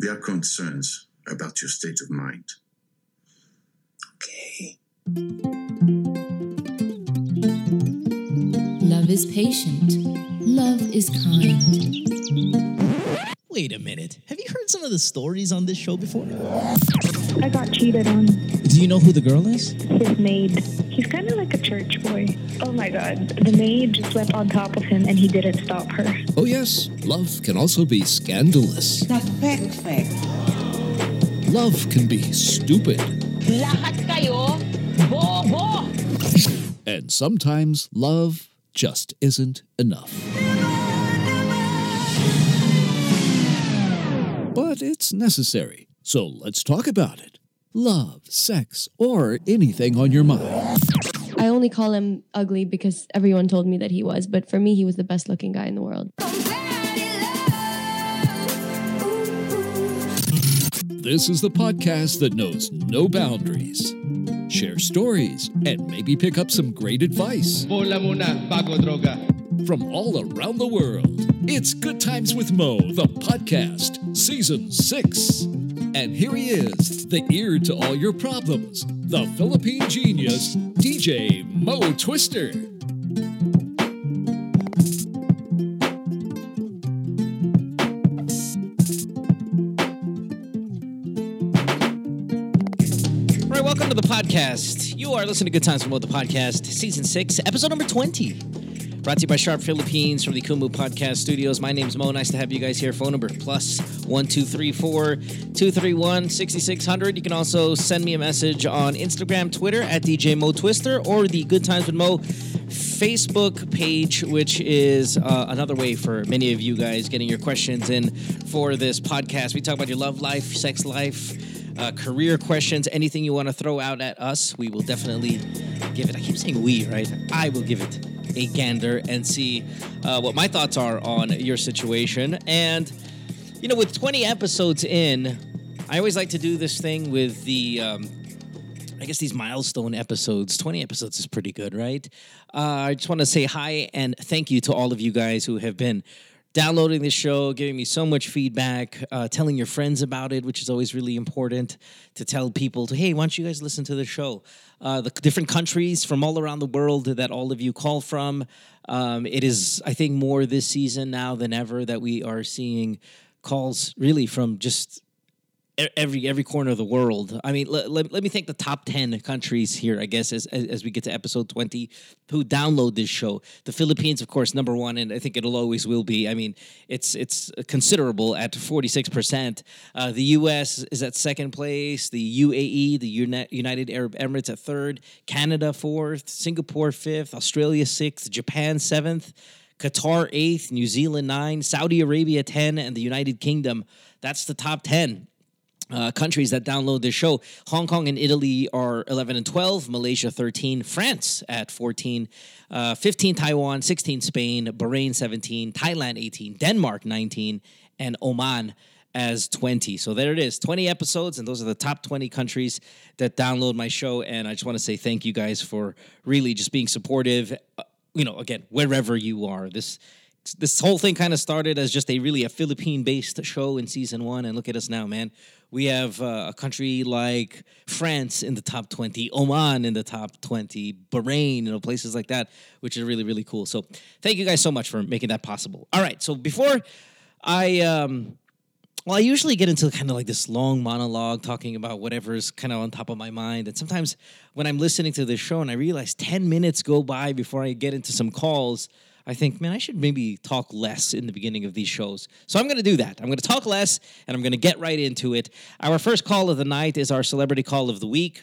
There are concerns about your state of mind. Okay. Love is patient. Love is kind. Wait a minute. Have you heard some of the stories on this show before? I got cheated on. Do you know who the girl is? His maid. He's kind of like a church boy. Oh my god. The maid just went on top of him and he didn't stop her. Oh, yes, love can also be scandalous. Not perfect. Love can be stupid. Lahat kayo, bobo! And sometimes love just isn't enough. But it's necessary. So let's talk about it. Love, sex, or anything on your mind. I only call him ugly because everyone told me that he was, but for me, he was the best looking guy in the world. This is the podcast that knows no boundaries. Share stories and maybe pick up some great advice muna bago droga. from all around the world. It's Good Times with Mo, the podcast, season six. And here he is, the ear to all your problems, the Philippine genius, DJ Mo Twister. All right, welcome to the podcast. You are listening to Good Times from the podcast, season six, episode number 20. Brought to you by Sharp Philippines from the Kumu Podcast Studios. My name is Mo. Nice to have you guys here. Phone number plus 1234 231 6600. You can also send me a message on Instagram, Twitter at DJ Mo Twister, or the Good Times with Mo Facebook page, which is uh, another way for many of you guys getting your questions in for this podcast. We talk about your love life, sex life, uh, career questions, anything you want to throw out at us, we will definitely give it. I keep saying we, right? I will give it a gander and see uh, what my thoughts are on your situation. And, you know, with 20 episodes in, I always like to do this thing with the. Um, I guess these milestone episodes, 20 episodes is pretty good, right? Uh, I just want to say hi and thank you to all of you guys who have been downloading this show, giving me so much feedback, uh, telling your friends about it, which is always really important to tell people to, hey, why don't you guys listen to the show? Uh, the different countries from all around the world that all of you call from. Um, it is, I think, more this season now than ever that we are seeing calls really from just every every corner of the world. I mean, let, let, let me think the top 10 countries here, I guess, as, as, as we get to episode 20 who download this show. The Philippines, of course, number one, and I think it'll always will be. I mean, it's it's considerable at 46%. Uh, the U.S. is at second place, the UAE, the Uni- United Arab Emirates at third, Canada fourth, Singapore fifth, Australia sixth, Japan seventh. Qatar eighth, New Zealand nine, Saudi Arabia ten, and the United Kingdom. That's the top ten uh, countries that download this show. Hong Kong and Italy are 11 and 12, Malaysia 13, France at 14, uh, 15 Taiwan, 16 Spain, Bahrain 17, Thailand 18, Denmark 19, and Oman as 20. So there it is, 20 episodes, and those are the top 20 countries that download my show. And I just want to say thank you guys for really just being supportive. Uh, you know, again, wherever you are, this this whole thing kind of started as just a really a Philippine based show in season one, and look at us now, man. We have uh, a country like France in the top twenty, Oman in the top twenty, Bahrain, you know, places like that, which is really really cool. So thank you guys so much for making that possible. All right, so before I um, well, I usually get into kind of like this long monologue talking about whatever's kind of on top of my mind. And sometimes when I'm listening to this show and I realize 10 minutes go by before I get into some calls, I think, man, I should maybe talk less in the beginning of these shows. So I'm going to do that. I'm going to talk less and I'm going to get right into it. Our first call of the night is our celebrity call of the week.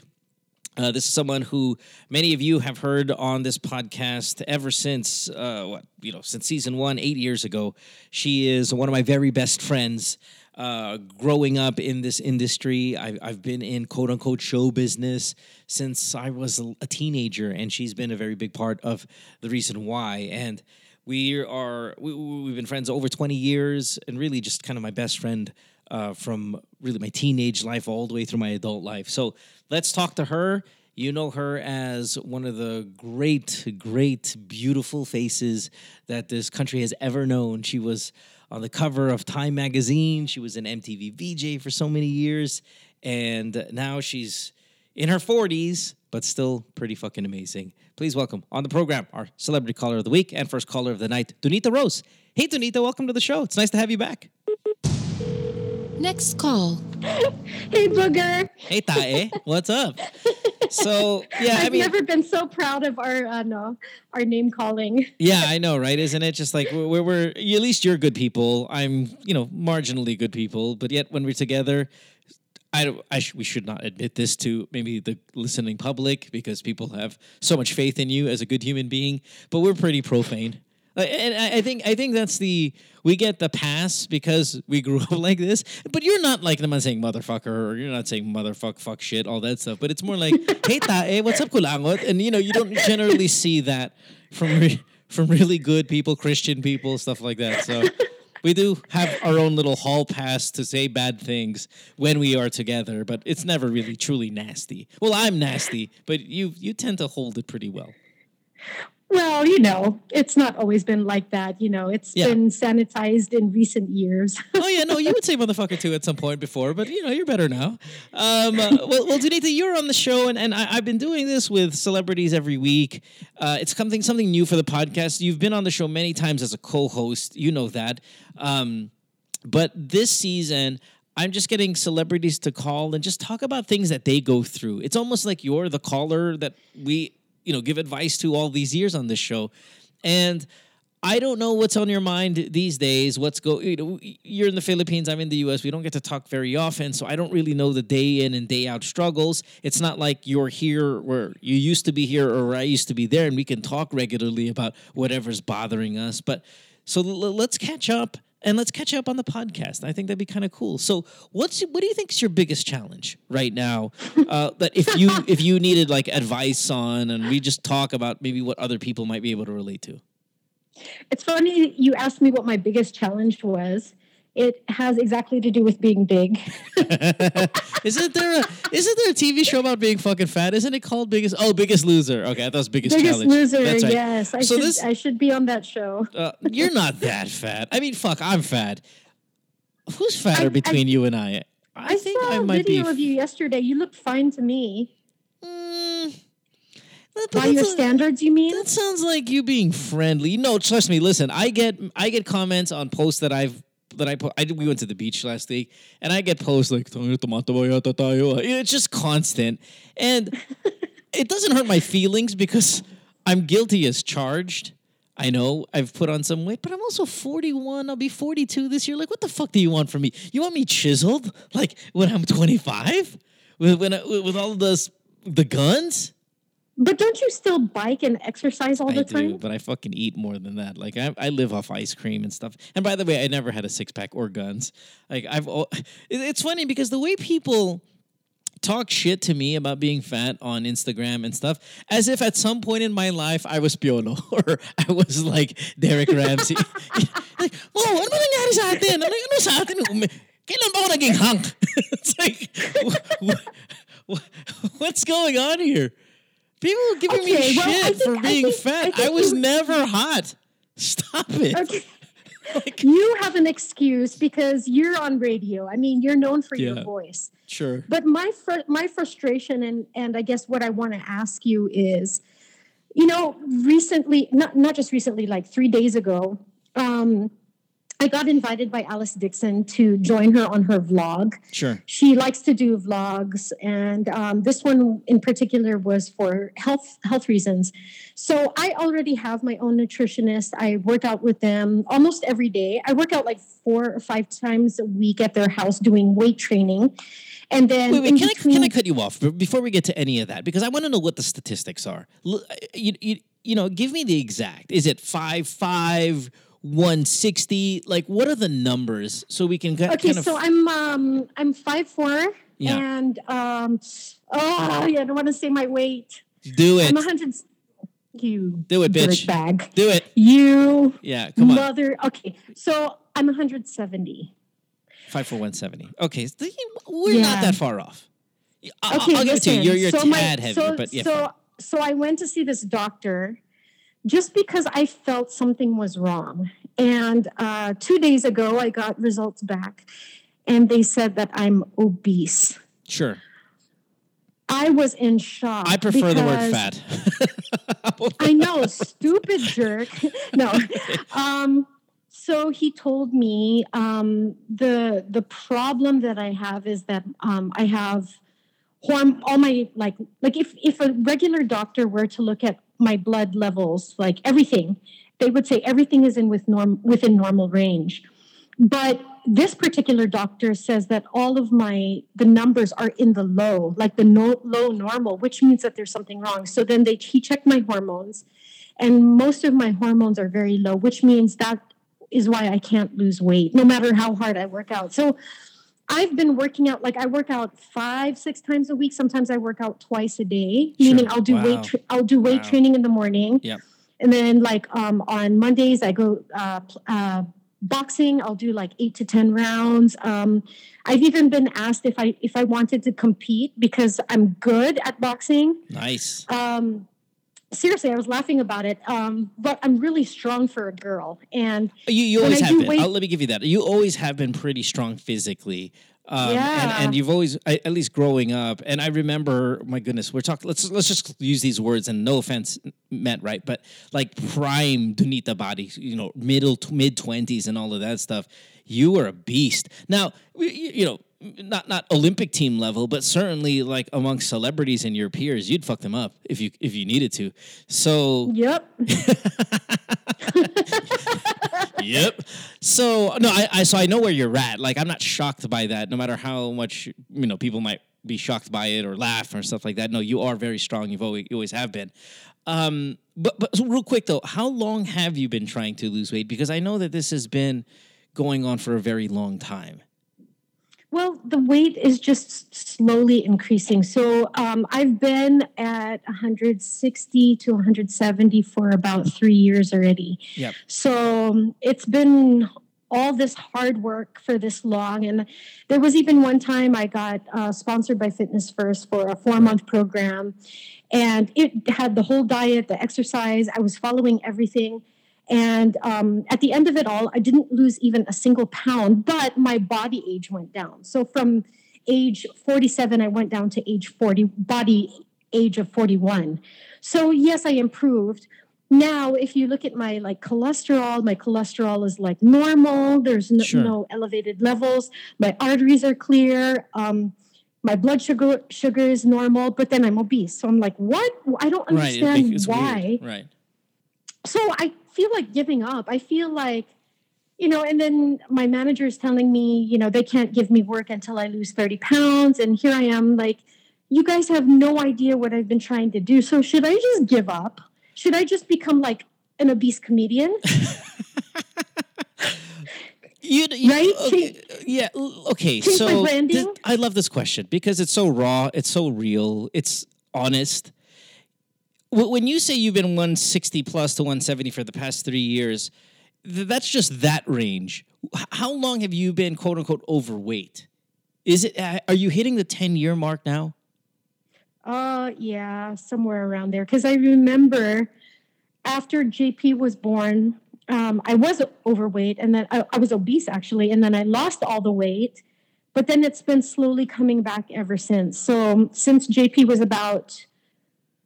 Uh, this is someone who many of you have heard on this podcast ever since uh, what you know since season one, eight years ago. She is one of my very best friends. Uh, growing up in this industry, I've, I've been in quote unquote show business since I was a, teenager, and she's been a very big part of the reason why. And we are we, we've been friends over 20 years, and really just kind of my best friend uh, from really my teenage life all the way through my adult life. So let's talk to her. You know her as one of the great, great, beautiful faces that this country has ever known. She was on the cover of Time magazine. She was an MTV VJ for so many years, and now she's in her 40s, but still pretty fucking amazing. Please welcome on the program our celebrity caller of the week and first caller of the night, Donita Rose. Hey, Donita, welcome to the show. It's nice to have you back. Next call. Hey, Booger. Hey, Tae, what's up? So yeah, I I've mean, never been so proud of our uh, no, our name calling. yeah, I know, right? Isn't it just like we're, we're, we're at least you're good people. I'm, you know, marginally good people, but yet when we're together, I, I sh- we should not admit this to maybe the listening public because people have so much faith in you as a good human being, but we're pretty profane. Like, and I I think I think that's the we get the pass because we grew up like this. But you're not like I'm not saying motherfucker or you're not saying motherfuck fuck shit all that stuff. But it's more like hey tae what's up kulangot and you know you don't generally see that from re- from really good people Christian people stuff like that. So we do have our own little hall pass to say bad things when we are together, but it's never really truly nasty. Well, I'm nasty, but you you tend to hold it pretty well. Well, you know, it's not always been like that. You know, it's Yeah. been sanitized in recent years. oh yeah, no, you would say motherfucker too at some point before, but you know you're better now. Um, uh, well, well, Donita, you're on the show, and, and I, I've been doing this with celebrities every week. Uh, it's something something new for the podcast. You've been on the show many times as a co-host, you know that. Um, but this season. I'm just getting celebrities to call and just talk about things that they go through. It's almost like you're the caller that we, you know, give advice to all these years on this show. And I don't know what's on your mind these days. What's go? You know, you're in the Philippines. I'm in the U.S. We don't get to talk very often, so I don't really know the day in and day out struggles. It's not like you're here where you used to be here or I used to be there, and we can talk regularly about whatever's bothering us. But so l- let's catch up and let's catch up on the podcast. I think that'd be kind of cool. So, what's what do you think is your biggest challenge right now? Uh, that if you if you needed like advice on, and we just talk about maybe what other people might be able to relate to. It's funny you asked me what my biggest challenge was. It has exactly to do with being big. isn't there a isn't there a TV show about being fucking fat? Isn't it called Biggest? Oh, Biggest Loser. Okay, I thought it was Biggest, Biggest Challenge. loser, That's right. yes. I So should this- I should be on that show. Uh, you're not that fat. I mean, fuck, I'm fat. Who's fatter I- I- between you and I? I, I, think saw I a might be. video of you yesterday. You looked fine to me. Mm, By your standards, you mean? That sounds like you being friendly. No, trust me. Listen, I get I get comments on posts that I've that I put. I we went to the beach last week, and I get posts like "Tayo, tumataba yata tayo." It's just constant, and it doesn't hurt my feelings because I'm guilty as charged. I know I've put on some weight, but I'm also 41. I'll be 42 this year. Like, what the fuck do you want from me? You want me chiseled like when I'm 25 with when I, with all of those the guns? But don't you still bike and exercise all the I the do, time? but I fucking eat more than that. Like I, I live off ice cream and stuff. And by the way, I never had a six pack or guns. Like I've, it's funny because the way people talk shit to me about being fat on Instagram and stuff, as if at some point in my life I was Piolo or I was like Derek Ramsey. like, whoa, ano nangyari sa atin? Ano, ano sa atin? Kailan ba ako naging hunk? it's like, wh- wh- wh- what's going on here? People are giving me well, shit think- for I being think- fat. I I, was you- never hot. Stop it. Okay. you have an excuse because you're on radio. I mean, you're known for Yeah. your voice. Sure. But my fr- my frustration and and I guess what I want to ask you is, you know, recently, not not just recently, like three days ago, um, I got invited by Alice Dixon to join her on her vlog. Sure. She likes to do vlogs, and um, this one in particular was for health health reasons. So I already have my own nutritionist. I work out with them almost every day. I work out like four or five times a week at their house doing weight training, and then Wait, wait. Can I, can I cut you off before we get to any of that? Because I want to know what the statistics are. You, you, you know, give me the exact. Is it five five? 160 like what are the numbers so we can get Okay, kind of so I'm um I'm five four Yeah. and um oh yeah, I don't want to say my weight. do it I'm a hundred. You Do it, bitch. bag. do it You yeah come on mother. Okay, so I'm 170. five for 170 okay so we're not that far off I- Okay, I'll give it to you you're, you're so a my- tad heavier so, but yeah so fine. so I went to see this doctor just because I felt something was wrong, And uh, two days ago, I got results back, and they said that I'm obese. Sure. I was in shock. I prefer the word fat. I know, stupid jerk. No. Um, so he told me um, the the problem that I have is that um, I have horm- all my like like if if a regular doctor were to look at my blood levels, like everything, they would say everything is in with norm within normal range. But this particular doctor says that all of my the numbers are in the low, like the no, low normal, which means that there's something wrong. So then they he checked my hormones, and most of my hormones are very low, which means that is why I can't lose weight, no matter how hard I work out. So I've been working out like I work out five, six times a week. Sometimes I work out twice a day, sure. meaning I'll do Wow. weight tra- I'll do weight Wow. training in the morning. Yep. And then like um, on Mondays I go uh, uh, boxing. I'll do like eight to ten rounds. Um, I've even been asked if I if I wanted to compete because I'm good at boxing. nice. Um, seriously, I was laughing about it. Um, but I'm really strong for a girl, and You, you always have been. weight- I'll, let me give you that. You always have been pretty strong physically. Um, and, Yeah. and you've always, I- at least growing up, and I remember, my goodness, we're talking. Let's let's just use these words, and no offense meant, right? But like prime Donita body, you know, middle mid twenties, and all of that stuff. You were a beast. Now, you, you know, not not Olympic team level, but certainly like amongst celebrities and your peers, you'd fuck them up if you if you needed to. So yep, yep. So no, I, I so I know where you're at. Like I'm not shocked by that, no matter how much you know people might be shocked by it or laugh or stuff like that. No, you are very strong. You've always you always have been. Um, but but so real quick though, how long have you been trying to lose weight? Because I know that this has been going on for a very long time. Well, the weight is just slowly increasing. So um, I've been at 160 to 170 for about three years already. Yep. So um, it's been all this hard work for this long. And there was even one time I got uh, sponsored by Fitness First for a four month program. And it had the whole diet, the exercise. I was following everything. And um, at the end of it all, I didn't lose even a single pound, but my body age went down. So from age 47, I went down to age 40, body age of 41. So yes, I improved. Now, if you look at my like cholesterol, my cholesterol is like normal. There's no, Sure. no elevated levels. My arteries are clear. Um, my blood sugar sugar is normal, but then I'm obese. So I'm like, what? I don't understand it's why Weird. Right. so I feel like giving up. I feel like, you know, and then my manager is telling me, you know, they can't give me work until I lose 30 pounds. And here I am, like, you guys have no idea what I've been trying to do. So should I just give up? Should I just become like an obese comedian? You, you Right? Okay, yeah. Okay. change So thi- I love this question because it's so raw. It's so real. It's honest. Wh- When you say you've been 160 plus to 170 for the past three years, that's just that range. How long have you been quote unquote overweight? Is it? uh, Are you hitting the 10 year mark now? Uh, yeah, somewhere around there. Because I remember after JP was born, um, I was overweight, and then I, I was obese actually, and then I lost all the weight. But then it's been slowly coming back ever since. So um, since JP was about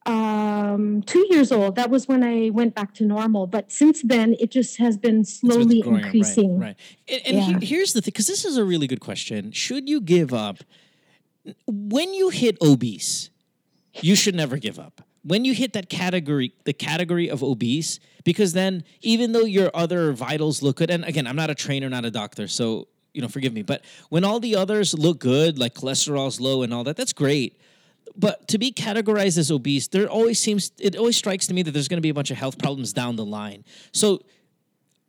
um, two years old, that was when I went back to normal. But since then, it just has been slowly growing increasing. Right. right. And, and he- here's the thing, because this is a really good question. Should you give up? When you hit obese, you should never give up. When you hit that category, the category of obese, because then even though your other vitals look good, and again, I'm not a trainer, not a doctor, so you know, forgive me, but when all the others look good, like cholesterol's low and all that, that's great. But to be categorized as obese, there always seems it always strikes to me that there's going to be a bunch of health problems down the line. So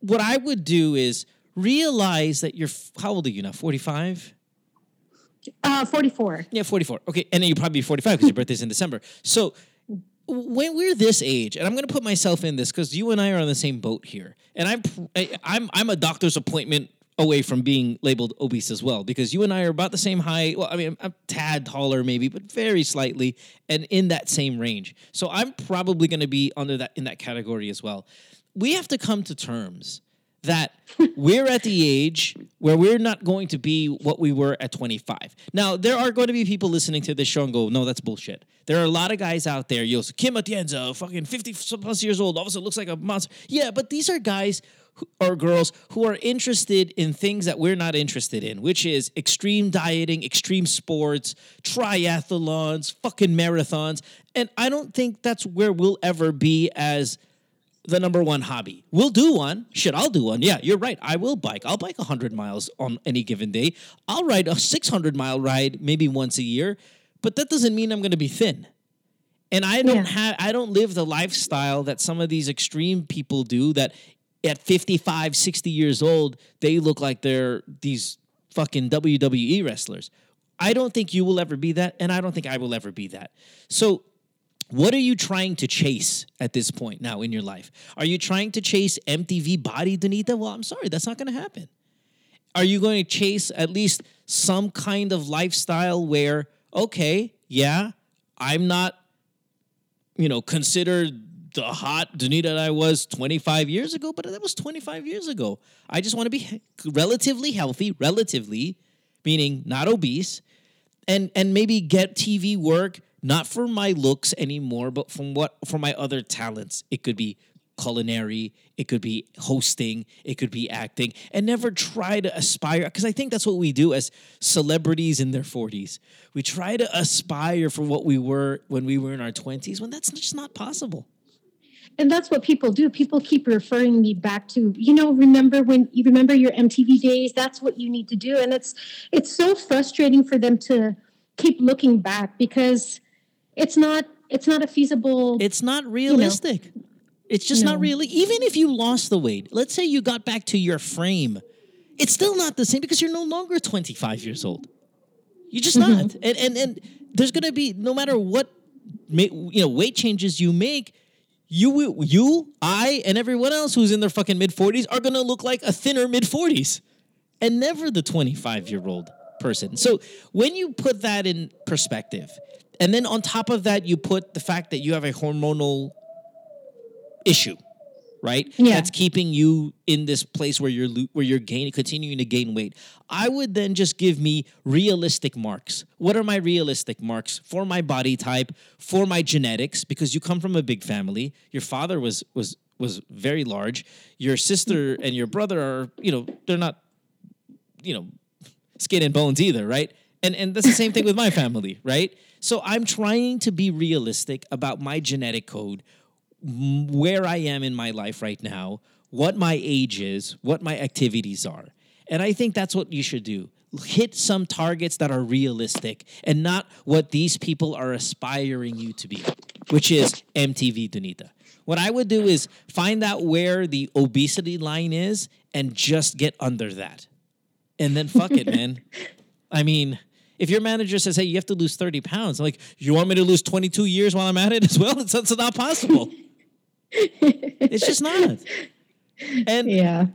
what I would do is realize that you're how old are you now? 45? Uh, 44. Yeah, 44. Okay, and then you'll probably be 45 because your birthday's in December. So when we're this age, and I'm going to put myself in this because you and I are on the same boat here, and I'm I, I'm I'm a doctor's appointment away from being labeled obese as well because you and I are about the same height. Well, I mean, I'm a tad taller maybe, but very slightly, and in that same range. So I'm probably going to be under that in that category as well. We have to come to terms that we're at the age where we're not going to be what we were at 25. Now, there are going to be people listening to this show and go, no, that's bullshit. There are a lot of guys out there, you'll say, Kim Atienza, fucking 50 plus years old, all of a sudden looks like a monster. Yeah, but these are guys or girls who are interested in things that we're not interested in, which is extreme dieting, extreme sports, triathlons, fucking marathons. And I don't think that's where we'll ever be as the number one hobby. We'll do one. Shit, I'll do one. Yeah, you're right. I will bike. I'll bike 100 miles on any given day. I'll ride a 600 mile ride maybe once a year, but that doesn't mean I'm going to be thin. And I don't Yeah. have I don't live the lifestyle that some of these extreme people do that at 55, 60 years old, they look like they're these fucking WWE wrestlers. I don't think you will ever be that and I don't think I will ever be that. So what are you trying to chase at this point now in your life? Are you trying to chase MTV body, Donita? Well, I'm sorry, that's not going to happen. Are you going to chase at least some kind of lifestyle where, okay, yeah, I'm not, you know, considered the hot Donita that I was 25 years ago, but that was 25 years ago. I just want to be relatively healthy, relatively, meaning not obese, and and maybe get TV work not for my looks anymore, but from what for my other talents. It could be culinary, it could be hosting, it could be acting, and never try to aspire because I think that's what we do as celebrities in their 40s. We try to aspire for what we were when we were in our 20s when that's just not possible. And that's what people do people keep referring me back to you know remember when you remember your mtv days that's what you need to do and it's it's so frustrating for them to keep looking back because it's not it's not a feasible It's not realistic. It's just not really. Even if you lost the weight, let's say you got back to your frame, it's still not the same because you're no longer 25 years old. You're just Mm-hmm. not. And and and there's gonna be no matter what you know weight changes you make. You, you, I, and everyone else who's in their fucking mid 40s are gonna look like a thinner mid 40s and never the 25 year old person. So when you put that in perspective, and then on top of that, you put the fact that you have a hormonal issue, right? Yeah. That's keeping you in this place where you're lo- where you're gaining, continuing to gain weight. I would then just give me realistic marks. What are my realistic marks for my body type, for my genetics? Because you come from a big family. Your father was was was very large. Your sister and your brother are, you know, they're not, you know, skin and bones either, right? And and that's the same thing with my family, right? So I'm trying to be realistic about my genetic code, where I am in my life right now, what my age is, what my activities are. And I think that's what you should do. Hit some targets that are realistic and not what these people are aspiring you to be, which is MTV Donita. What I would do is find out where the obesity line is and just get under that and then fuck it, man. I mean, if your manager says, "Hey, you have to lose thirty pounds," I'm like, "You want me to lose twenty two years while I'm at it as well?" It's, it's not possible. It's just not. And yeah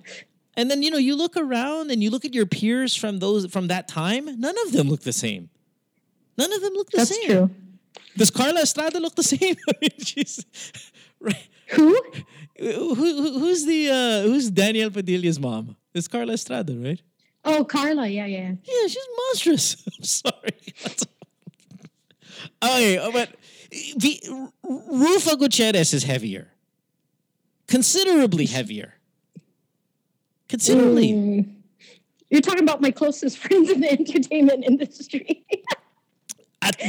and then you know you look around and you look at your peers from those from that time. None of them look the same. None of them look the that's same. true Does Karla Estrada look the same? I mean, she's right. who Who, who, who's the uh, who's Daniel Padilla's mom? It's Karla Estrada, right? oh karla yeah yeah Yeah, she's monstrous. I'm sorry. okay, uh, but the, R- Ruffa Gutierrez is heavier, considerably heavier. Considerably. Mm. you're talking about my closest friends in the entertainment industry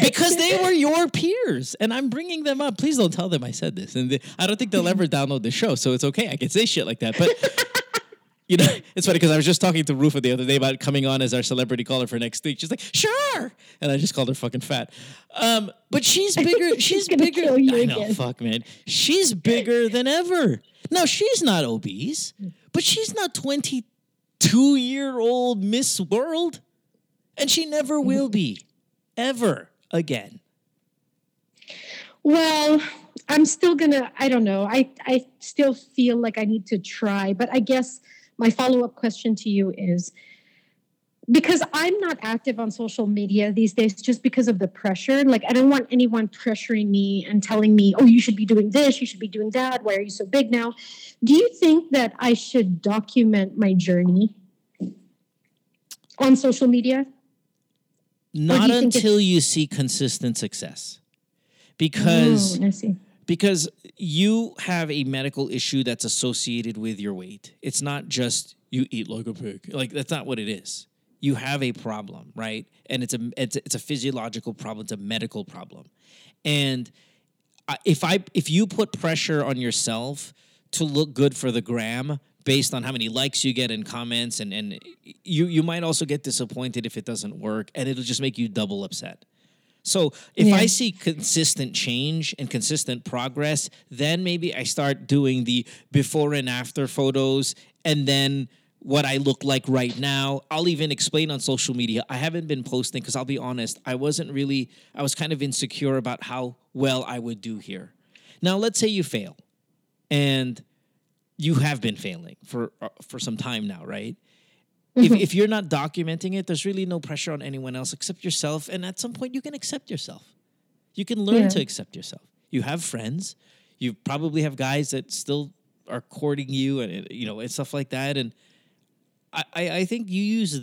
because they were your peers, and I'm bringing them up. Please don't tell them I said this, and they- I don't think they'll ever download the show, so it's okay. I can say shit like that, but. You know, it's funny because I was just talking to Ruffa the other day about coming on as our celebrity caller for next week. She's like, "Sure," and I just called her fucking fat. Um, but she's bigger. She's bigger. I know, again. fuck, man. She's bigger than ever. No, she's not obese, but she's not twenty-two year old Miss World, and she never will be, ever again. Well, I'm still gonna. I don't know. I I still feel like I need to try, but I guess my follow up question to you is: because I'm not active on social media these days just because of the pressure. Like, I don't want anyone pressuring me and telling me, oh, you should be doing this, you should be doing that. Why are you so big now? Do you think that I should document my journey on social media? Not you until you see consistent success. Because Oh, I see. Because you have a medical issue that's associated with your weight. It's not just you eat like a pig. Like that's not what it is. You have a problem, right? And it's a it's it's a physiological problem. It's a medical problem. And if I if you put pressure on yourself to look good for the gram based on how many likes you get and comments and and you you might also get disappointed if it doesn't work and it'll just make you double upset. So if Yeah. I see consistent change and consistent progress, then maybe I start doing the before and after photos and then what I look like right now. I'll even explain on social media. I haven't been posting because I'll be honest, I wasn't really, I was kind of insecure about how well I would do here. Now, let's say you fail and you have been failing for uh, for some time now, right? If, mm-hmm. if you're not documenting it, there's really no pressure on anyone else except yourself. And at some point, you can accept yourself. You can learn Yeah. to accept yourself. You have friends. You probably have guys that still are courting you, and uh, you know, and stuff like that. And I, I, I think you use,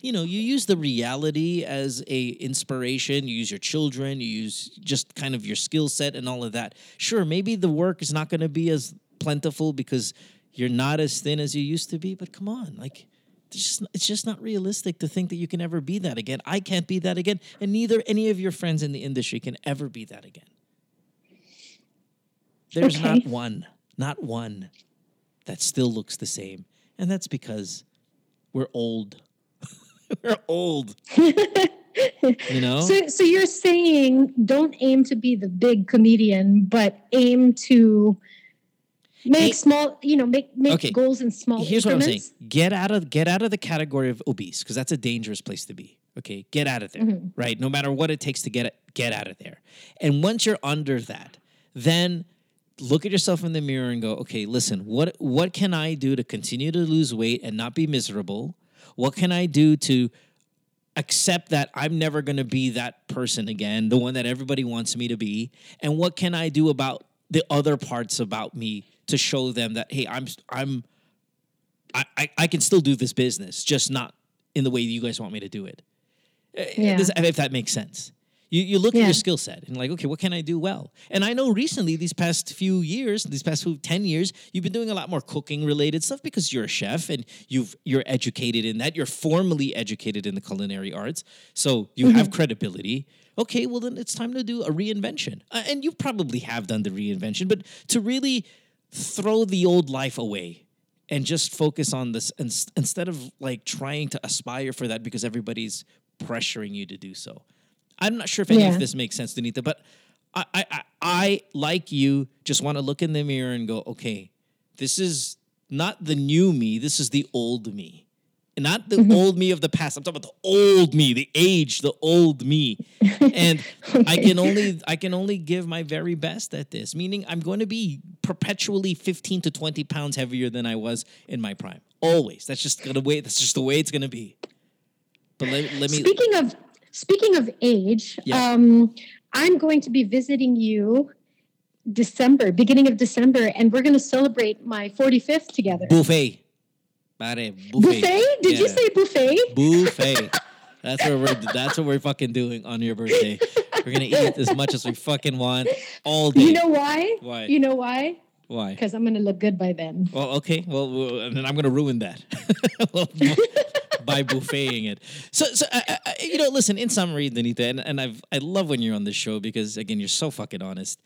you know, you use the reality as a inspiration. You use your children. You use just kind of your skill set and all of that. Sure, maybe the work is not going to be as plentiful because you're not as thin as you used to be. But come on, like just, it's just not realistic to think that you can ever be that again. I can't be that again, and neither any of your friends in the industry can ever be that again. There's not one, not one that still looks the same, and that's because we're old. we're old. you know? So, so you're saying don't aim to be the big comedian, but aim to make Aim- small, you know, make make Okay. goals in small Here's what I'm saying: get out of get out of the category of obese because that's a dangerous place to be. Okay, get out of there. Mm-hmm. Right, no matter what it takes to get it, get out of there. And once you're under that, then look at yourself in the mirror and go, okay, listen, what what can I do to continue to lose weight and not be miserable? What can I do to accept that I'm never going to be that person again, the one that everybody wants me to be? And what can I do about the other parts about me to show them that hey, I'm I'm I, I, I can still do this business, just not in the way you guys want me to do it. Uh, Yeah. this- if that makes sense. You, you look at your skill set and like, okay, what can I do well? And I know recently, these past few years, these past few 10 years, you've been doing a lot more cooking related stuff because you're a chef and you've you're educated in that. You're formally educated in the culinary arts. So you have credibility. Okay, well then it's time to do a reinvention. Uh, and you probably have done the reinvention, but to really throw the old life away and just focus on this instead of like trying to aspire for that because everybody's pressuring you to do so. I'm not sure if any Yeah. of this makes sense, Donita, but I, I, I, I like you, just want to look in the mirror and go, okay, this is not the new me, this is the old me. Not the old me of the past. I'm talking about the old me, the age, the old me. And I can only I can only give my very best at this. Meaning I'm going to be perpetually 15 to 20 pounds heavier than I was in my prime. Always. That's just gonna way that's just the way it's gonna be. But let, let me Speaking of speaking of age, Yeah. um, I'm going to be visiting you December, beginning of December, and we're going to celebrate my 45th together. buffet. Pare, buffet. Buffet? Did you say buffet? buffet. That's what we're that's what we're fucking doing on your birthday. We're gonna eat as much as we fucking want all day. You know why? Why? You know why? Why? Because I'm to look good by then. Well, okay. Well, and then I'm gonna ruin that by buffeting it. So, so uh, uh, you know, listen. In summary, Donita, and, and I've I love when you're on this show because again, you're so fucking honest.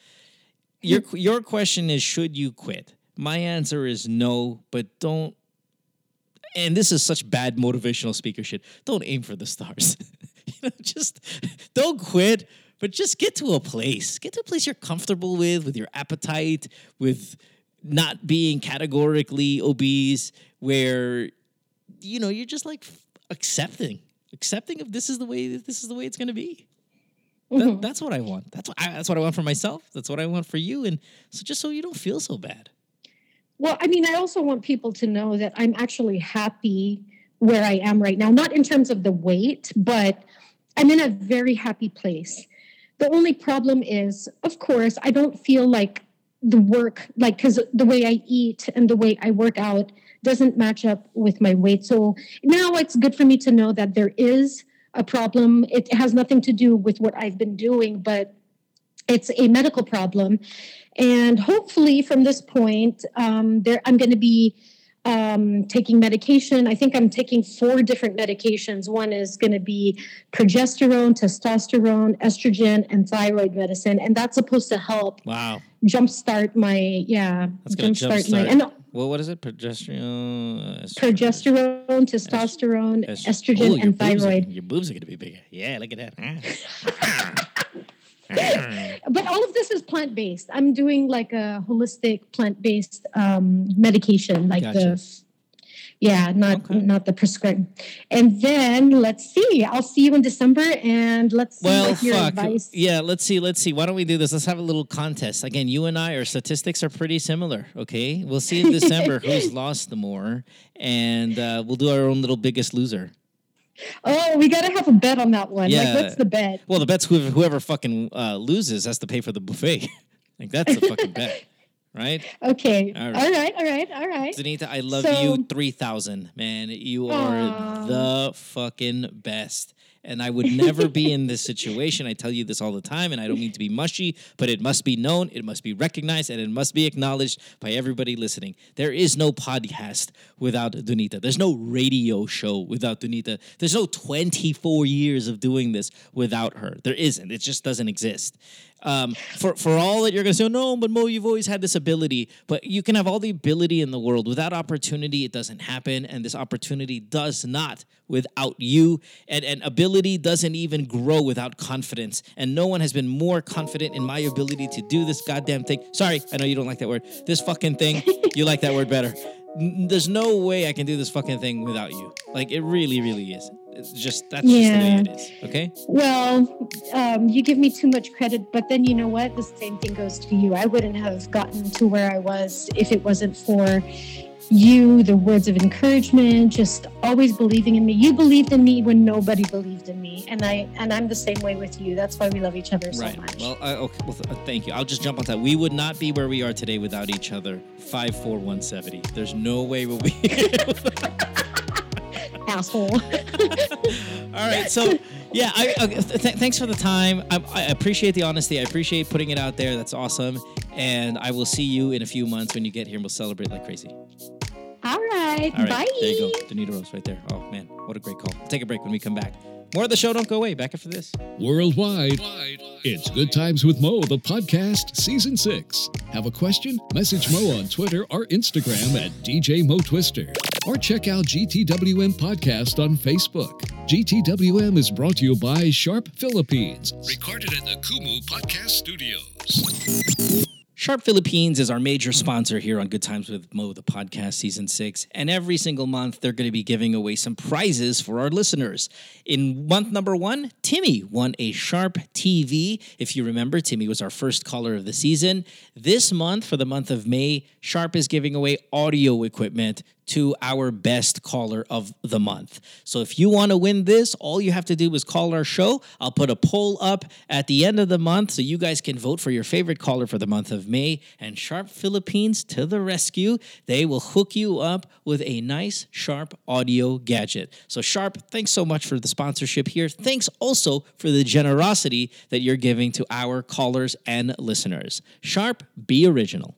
Your your question is, should you quit? My answer is no, but don't. And this is such bad motivational speaker shit. Don't aim for the stars. you know, just don't quit, but just get to a place. Get to a place you're comfortable with, with your appetite, with not being categorically obese, where you know you're just like accepting, accepting of this is the way this is the way it's going to be. That- mm-hmm. that's what I want. That's what I, that's what I want for myself. That's what I want for you. And so just so you don't feel so bad. Well, I mean, I also want people to know that I'm actually happy where I am right now. Not in terms of the weight, but I'm in a very happy place. The only problem is, of course, I don't feel like the work, like, because the way I eat and the way I work out doesn't match up with my weight. So now it's good for me to know that there is a problem. It has nothing to do with what I've been doing, but it's a medical problem. And hopefully, from this point, um, there I'm going to be um, taking medication. I think I'm taking four different medications. One is going to be progesterone, testosterone, estrogen, and thyroid medicine, and that's supposed to help Wow. jumpstart my yeah That's gonna jumpstart my and Well, what is it? Progesterone. uh, progesterone, testosterone, est- estrogen, Ooh, your and boobs are- thyroid. your boobs are going to be bigger. Yeah, look at that. But all of this is plant based. I'm doing like a holistic plant based um, medication, like Gotcha. the yeah, not Okay. not the prescribed. And then let's see. I'll see you in December, and let's see Well, what your fuck. advice. Yeah, let's see. Let's see. Why don't we do this? Let's have a little contest. Again, you and I, our statistics are pretty similar. Okay, we'll see in December who's lost the more, and uh, we'll do our own little biggest loser. Oh, we gotta have a bet on that one. Yeah. Like, what's the bet? Well, the bet's whoever, whoever fucking uh, loses has to pay for the buffet. like that's a fucking bet, right? Okay. All All right. right. All right. All right. Donita, I love So- you three thousand, man. You are the fucking best. And I would never be in this situation. I tell you this all the time, and I don't mean to be mushy, but it must be known, it must be recognized, and it must be acknowledged by everybody listening. There is no podcast without Donita. There's no radio show without Donita. There's no 24 years of doing this without her. There isn't. It just doesn't exist. Um, for for all that you're gonna say, no, but Mo, you've always had this ability. But you can have all the ability in the world. Without opportunity, it doesn't happen. And this opportunity does not without you. And and ability doesn't even grow without confidence. And no one has been more confident in my ability to do this goddamn thing. Sorry, I know you don't like that word. This fucking thing, you like that word better. There's no way I can do this fucking thing without you. Like it really, really is. It's just that's just the way it is. Okay. Well, um, you give me too much credit, but then you know what? The same thing goes to you. I wouldn't have gotten to where I was if it wasn't for you, the words of encouragement, just always believing in me. You believed in me when nobody believed in me, and I and I'm the same way with you. That's why we love each other so right. much. Well, uh, okay. Well, th- thank you. I'll just jump on that. We would not be where we are today without each other. Five, four, one seventy. There's no way we'll be. Asshole. All right. So, yeah. I, uh, th- th- thanks for the time. I, I appreciate the honesty. I appreciate putting it out there. That's awesome. And I will see you in a few months when you get here, and we'll celebrate like crazy. All right. All right. Bye. There you go. Donita Rose right there. Oh man, what a great call. Take a break when we come back. More of the show. Don't go away. Back after this. Worldwide, it's Good Times with Mo, the podcast, Season 6. Have a question? Message Mo on Twitter or Instagram at DJ Mo Twister. Or check out GTWM Podcast on Facebook. GTWM is brought to you by Sharp Philippines. Recorded at the Kumu Podcast Studios. Sharp Philippines is our major sponsor here on Good Times with Mo, the podcast, season six. And every single month, they're going to be giving away some prizes for our listeners. In month number one, Timmy won a Sharp TV. If you remember, Timmy was our first caller of the season. This month, for the month of May, Sharp is giving away audio equipment to our best caller of the month. So if you want to win this, all you have to do is call our show. I'll put a poll up at the end of the month so you guys can vote for your favorite caller for the month of May. And Sharp Philippines to the rescue. They will hook you up with a nice Sharp audio gadget. So Sharp, thanks so much for the sponsorship here. Thanks also for the generosity that you're giving to our callers and listeners. Sharp, be original.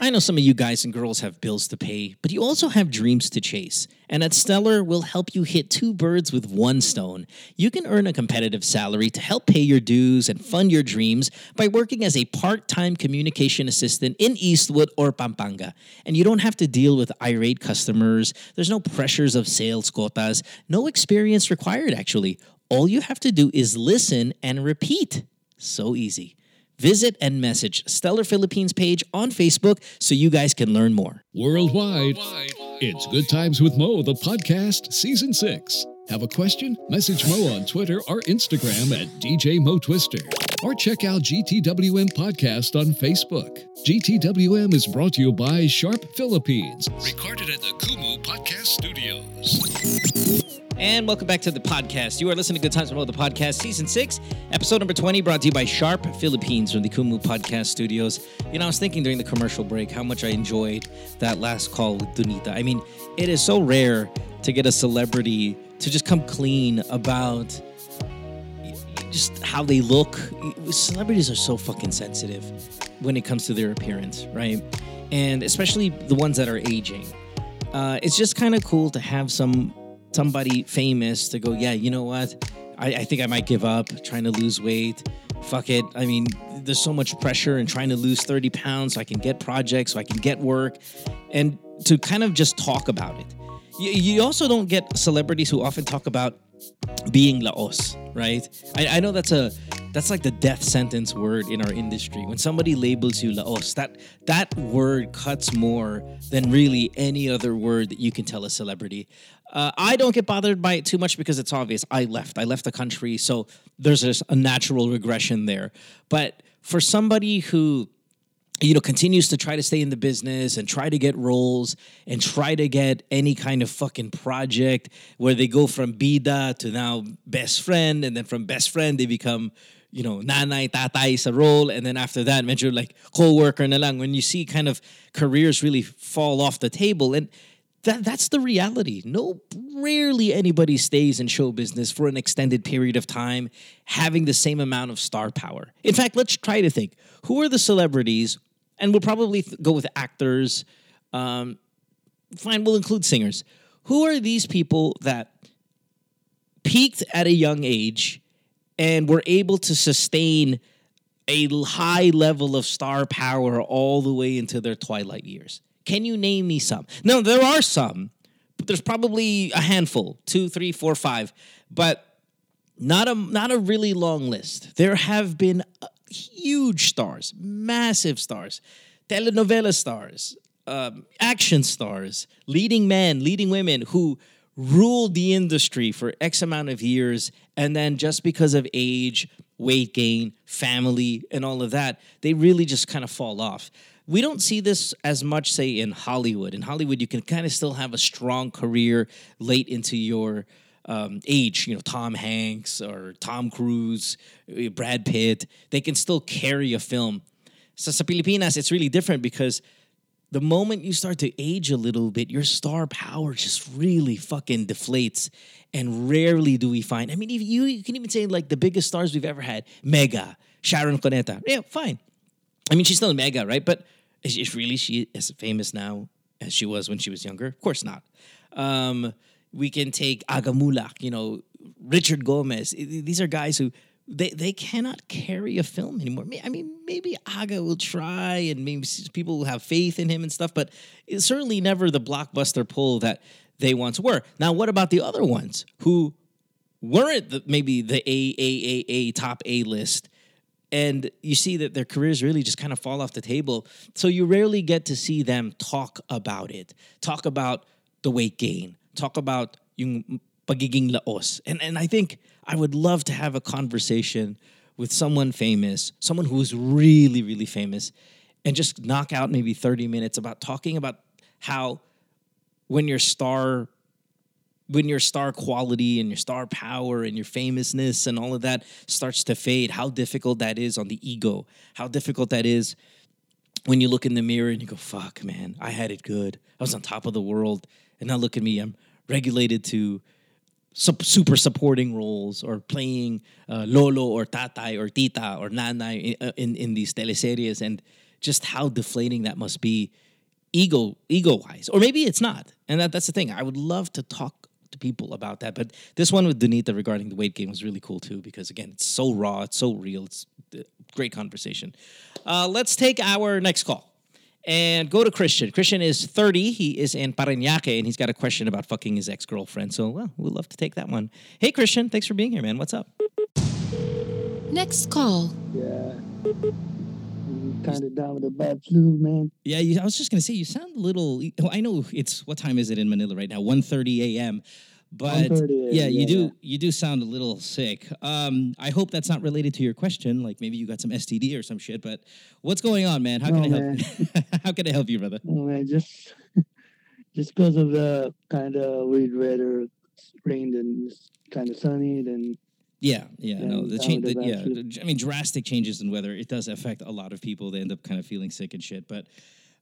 I know some of you guys and girls have bills to pay, but you also have dreams to chase. And at Stellar, we'll help you hit two birds with one stone. You can earn a competitive salary to help pay your dues and fund your dreams by working as a part time communication assistant in Eastwood or Pampanga. And you don't have to deal with irate customers, there's no pressures of sales quotas, no experience required, actually. All you have to do is listen and repeat. So easy. Visit and message Stellar Philippines page on Facebook so you guys can learn more. Worldwide, it's Good Times with Mo, the podcast, Season 6. Have a question? Message Mo on Twitter or Instagram at DJ Mo Twister. Or check out GTWM Podcast on Facebook. GTWM is brought to you by Sharp Philippines. Recorded at the Kumu Podcast Studios. And welcome back to the podcast. You are listening to Good Times with Mo, the podcast, season six, episode number 20, brought to you by Sharp Philippines from the Kumu Podcast Studios. You know, I was thinking during the commercial break how much I enjoyed that last call with Donita. I mean, it is so rare to get a celebrity to just come clean about just how they look. Celebrities are so fucking sensitive when it comes to their appearance, right? And especially the ones that are aging. Uh, it's just kind of cool to have some somebody famous to go, yeah, you know what? I, I think I might give up trying to lose weight. Fuck it. I mean, there's so much pressure and trying to lose 30 pounds so I can get projects, so I can get work, and to kind of just talk about it. You, you also don't get celebrities who often talk about being laos, right? I, I know that's a that's like the death sentence word in our industry. When somebody labels you laos, that that word cuts more than really any other word that you can tell a celebrity. Uh, I don't get bothered by it too much because it's obvious. I left. I left the country, so there's a natural regression there. But for somebody who you know continues to try to stay in the business and try to get roles and try to get any kind of fucking project where they go from bida to now best friend and then from best friend they become you know nanay tatay sa role and then after that medyo like co-worker na lang when you see kind of careers really fall off the table and that that's the reality. No, rarely anybody stays in show business for an extended period of time, having the same amount of star power. In fact, let's try to think: who are the celebrities? And we'll probably th- go with actors. Um, fine, we'll include singers. Who are these people that peaked at a young age and were able to sustain a high level of star power all the way into their twilight years? Can you name me some? No, there are some, but there's probably a handful, two, three, four, five, but not a not a really long list. There have been uh, huge stars, massive stars, telenovela stars, um, action stars, leading men, leading women who ruled the industry for X amount of years, and then just because of age, weight gain, family, and all of that, they really just kind of fall off we don't see this as much, say, in Hollywood. In Hollywood, you can kind of still have a strong career late into your um, age. You know, Tom Hanks or Tom Cruise, uh, Brad Pitt, they can still carry a film. So, sa Pilipinas, it's really different because the moment you start to age a little bit, your star power just really fucking deflates. And rarely do we find, I mean, if you, you can even say like the biggest stars we've ever had, Mega, Sharon Cuneta. Yeah, fine. I mean, she's still Mega, right? But is, really she as famous now as she was when she was younger? Of course not. Um, we can take Aga Muhlach, you know, Richard Gomez. These are guys who they they cannot carry a film anymore. I mean, maybe Aga will try, and maybe people will have faith in him and stuff, but it's certainly never the blockbuster pull that they once were. Now, what about the other ones who weren't the, maybe the A A A A top A list? And you see that their careers really just kind of fall off the table. So you rarely get to see them talk about it, talk about the weight gain, talk about yung pagiging laos. And and I think I would love to have a conversation with someone famous, someone who's really really famous and just knock out maybe 30 minutes about talking about how when your star when your star quality and your star power and your famousness and all of that starts to fade, how difficult that is on the ego, how difficult that is when you look in the mirror and you go, fuck, man, I had it good. I was on top of the world. And now look at me, I'm regulated to super supporting roles or playing uh, lolo or tatay or tita or nanay in, uh, in, in these teleseries and just how deflating that must be ego ego wise or maybe it's not and that, that's the thing i would love to talk to people about that. But this one with Donita regarding the weight gain was really cool too because again, it's so raw, it's so real, it's a great conversation. Uh, let's take our next call and go to Christian. Christian is 30. He is in Parañaque and he's got a question about fucking his ex girlfriend. So, well, we'd love to take that one. Hey, Christian, thanks for being here, man. What's up? Next call. Yeah. Kind of down with a bad flu, man. Yeah, you, I was just gonna say you sound a little. Well, I know it's what time is it in Manila right now? 1.30 a.m. But yeah, you yeah, do yeah. you do sound a little sick. Um, I hope that's not related to your question. Like maybe you got some STD or some shit. But what's going on, man? How No, can I help? How can I help you, brother? Oh man, just just because of the kind of weird weather, it's rained and it's kind of sunny, then Yeah, yeah, no, the change. the yeah, I mean, drastic changes in weather. It does affect a lot of people. They end up kind of feeling sick and shit. But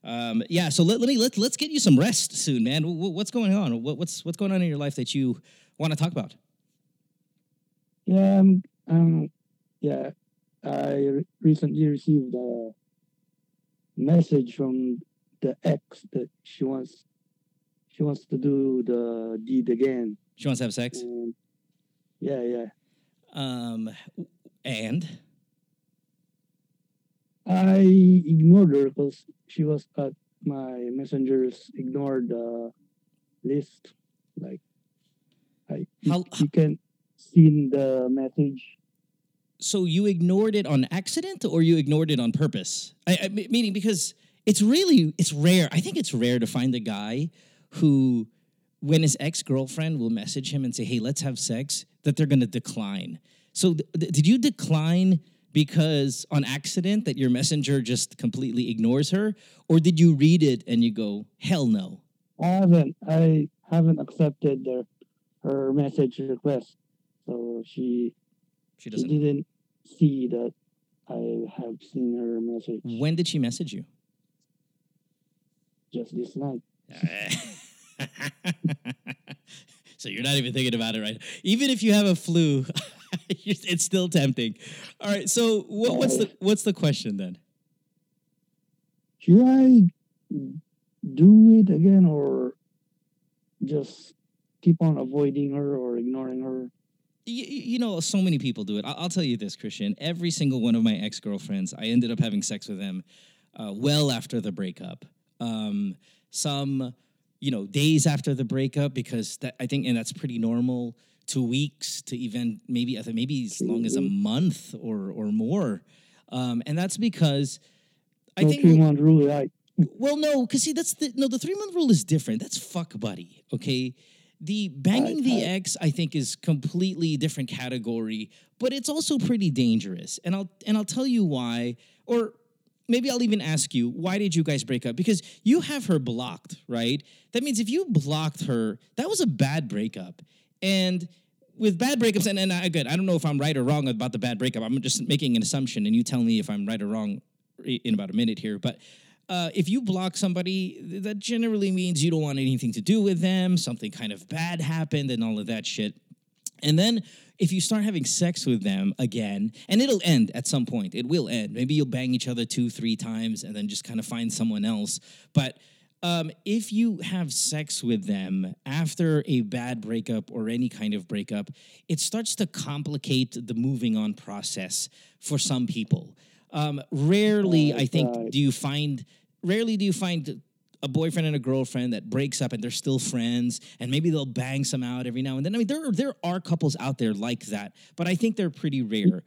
um, yeah, so let, let me let let's get you some rest soon, man. Wh- What's going on? What, what's what's going on in your life that you want to talk about? yeah, I'm, um, yeah, I recently received a message from the ex that she wants she wants to do the deed again. She wants to have sex. And yeah, yeah. Um, and I ignored her because she was at my messengers ignored the list. Like, I you, How- you can see the message. so you ignored it on accident, or you ignored it on purpose? I, I meaning because it's really it's rare. I think it's rare to find a guy who, when his ex girlfriend will message him and say, "Hey, let's have sex," that they're going to decline. So th- did you decline? Because on accident that your messenger just completely ignores her, or did you read it and you go, hell no? I haven't I haven't accepted the, her message request, so she She she doesn't. didn't see that I have seen her message When did she message you? just this night. so you're not even thinking about it right? Even if you have a flu it's still tempting. All right so what, what's the what's the question then? Should I do it again or just keep on avoiding her or ignoring her? you, you know so many people do it. I'll, I'll tell you this christian. Every single one of my ex-girlfriends i ended up having sex with them uh, well after the breakup. Um, some you know days after the breakup because that, i think and that's pretty normal two weeks to even maybe I think maybe as long as a month or or more um, and that's because i no think three month rule, right? well, no, because see, that's the no. The three month rule is different. That's fuck buddy. Okay, the banging the ex, I think, is completely different category, but it's also pretty dangerous. And I'll and I'll tell you why. Or maybe I'll even ask you, why did you guys break up? Because you have her blocked, right? That means if you blocked her, that was a bad breakup. And with bad breakups, and, and I, again, I don't know if I'm right or wrong about the bad breakup. I'm just making an assumption, and you tell me if I'm right or wrong in about a minute here. But uh, if you block somebody, that generally means you don't want anything to do with them. Something kind of bad happened, and all of that shit. And then if you start having sex with them again, and it'll end at some point, it will end. Maybe you'll bang each other two, three times and then just kind of find someone else. But um, if you have sex with them after a bad breakup or any kind of breakup, it starts to complicate the moving on process for some people. Um, rarely, I think, do you find, rarely do you find a boyfriend and a girlfriend that breaks up and they're still friends and maybe they'll bang some out every now and then. I mean, there there are couples out there like that, but I think they're pretty rare.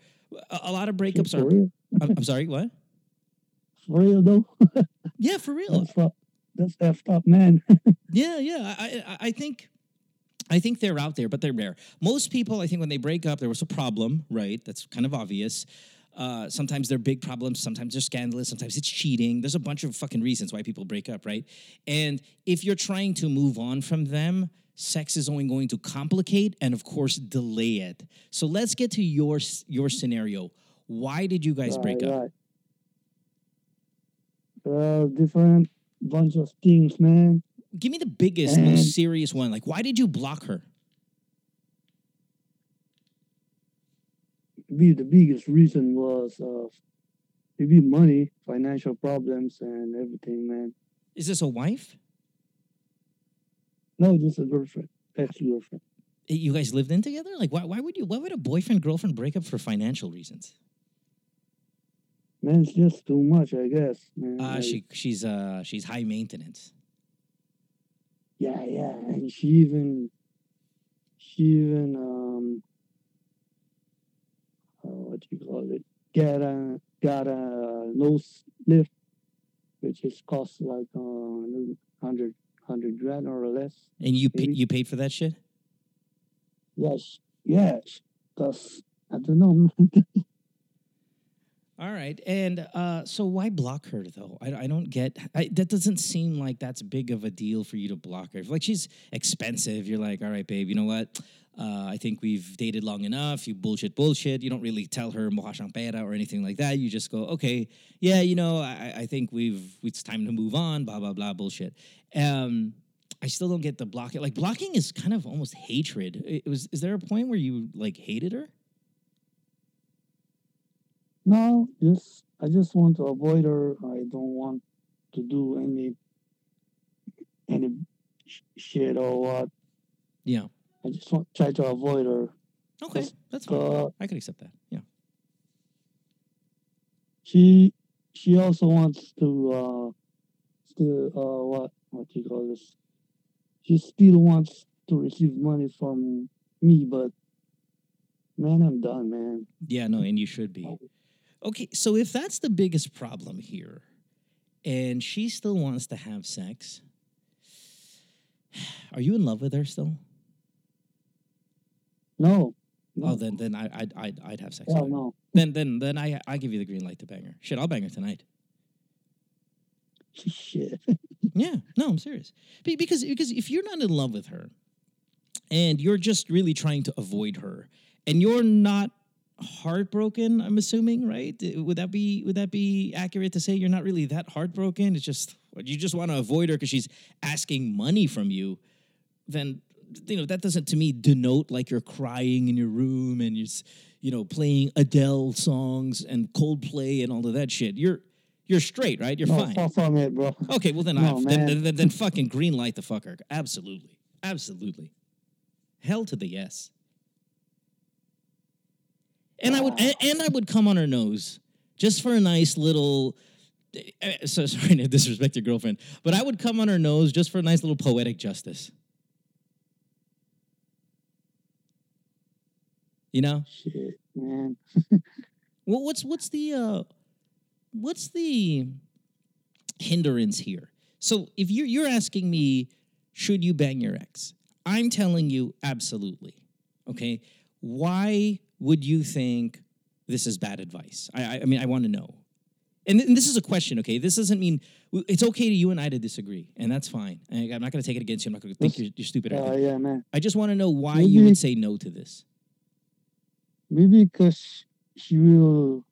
A, a lot of breakups For are. real, I'm, I'm sorry, what? for real though. Yeah, for real. That's fuck, that's effed up, man. Yeah, yeah. I, I I think I think they're out there, but they're rare. Most people, I think, when they break up, there was a problem, right? That's kind of obvious. Uh, sometimes they're big problems. Sometimes they're scandalous. Sometimes it's cheating. There's a bunch of fucking reasons why people break up, right? And if you're trying to move on from them, sex is only going to complicate and, of course, delay it. So let's get to your your scenario. Why did you guys break up? right. Uh, different bunch of things, man. Give me the biggest, And- most serious one. Like, why did you block her? Be the biggest reason was uh, maybe money, financial problems, and everything, man. Is this a wife? No, just a girlfriend, ex girlfriend. you guys lived in together? Like, why, why would you? Why would a boyfriend girlfriend break up for financial reasons? Man, it's just too much, I guess. Man. Uh, Like, she she's uh she's high maintenance. Yeah, yeah, and she even, she even um, what do you call it? Got a got a nose lift, which is cost like uh hundred hundred grand or less. And you you paid for that shit? Yes, yes. Cause I don't know. All right, and uh, so why block her though? I, I don't get. I, that doesn't seem like that's big of a deal for you to block her. If, like she's expensive, you're like, all right, babe. You know what? Uh, I think we've dated long enough. You bullshit, bullshit. You don't really tell her mukha pera or anything like that. You just go, okay, yeah, you know, I, I think we've it's time to move on. Blah blah blah, bullshit. Um, I still don't get the blocking. Like blocking is kind of almost hatred. It was. Is there a point where you like hated her? No, just I just want to avoid her. I don't want to do any any sh- shit or what. Yeah. I just want try to avoid her. Okay, that's fine. Uh, I could accept that. Yeah. she she also wants to uh still uh what what you call this she still wants to receive money from me but man i'm done man Yeah, no, and you should be. Okay, so if that's the biggest problem here, and she still wants to have sex, are you in love with her still? no Oh, then then I I'd I'd, I'd have sex. her. no Then then then I I give you the green light to bang her. Shit, I'll bang her tonight. shit Yeah, no, I'm serious. Because because if you're not in love with her, and you're just really trying to avoid her, and you're not heartbroken, I'm assuming, right? Would that be would that be accurate to say you're not really that heartbroken? It's just you just want to avoid her because she's asking money from you. Then you know that doesn't to me denote like you're crying in your room and you're you know playing Adele songs and Coldplay and all of that shit. You're you're straight, right? You're no fine. far from it bro Okay, well then, No, I, then, then, then then fucking green light the fucker. Absolutely, absolutely. Hell to the yes. And I would and, and I would come on her nose just for a nice little. eh, So sorry to disrespect your girlfriend, but I would come on her nose just for a nice little poetic justice. You know, shit man well, what's what's the uh, what's the hindrance here? So if you're you're asking me, should you bang your ex? I'm telling you, absolutely. Okay, why would you think this is bad advice? I I, I mean, I want to know. And, th- and this is a question, okay? This doesn't mean it's okay to you and I to disagree, and that's fine. I, I'm not going to take it against you. I'm not going to think you're, you're stupid. uh, yeah man I just want to know why you would say no to this. maybe because she will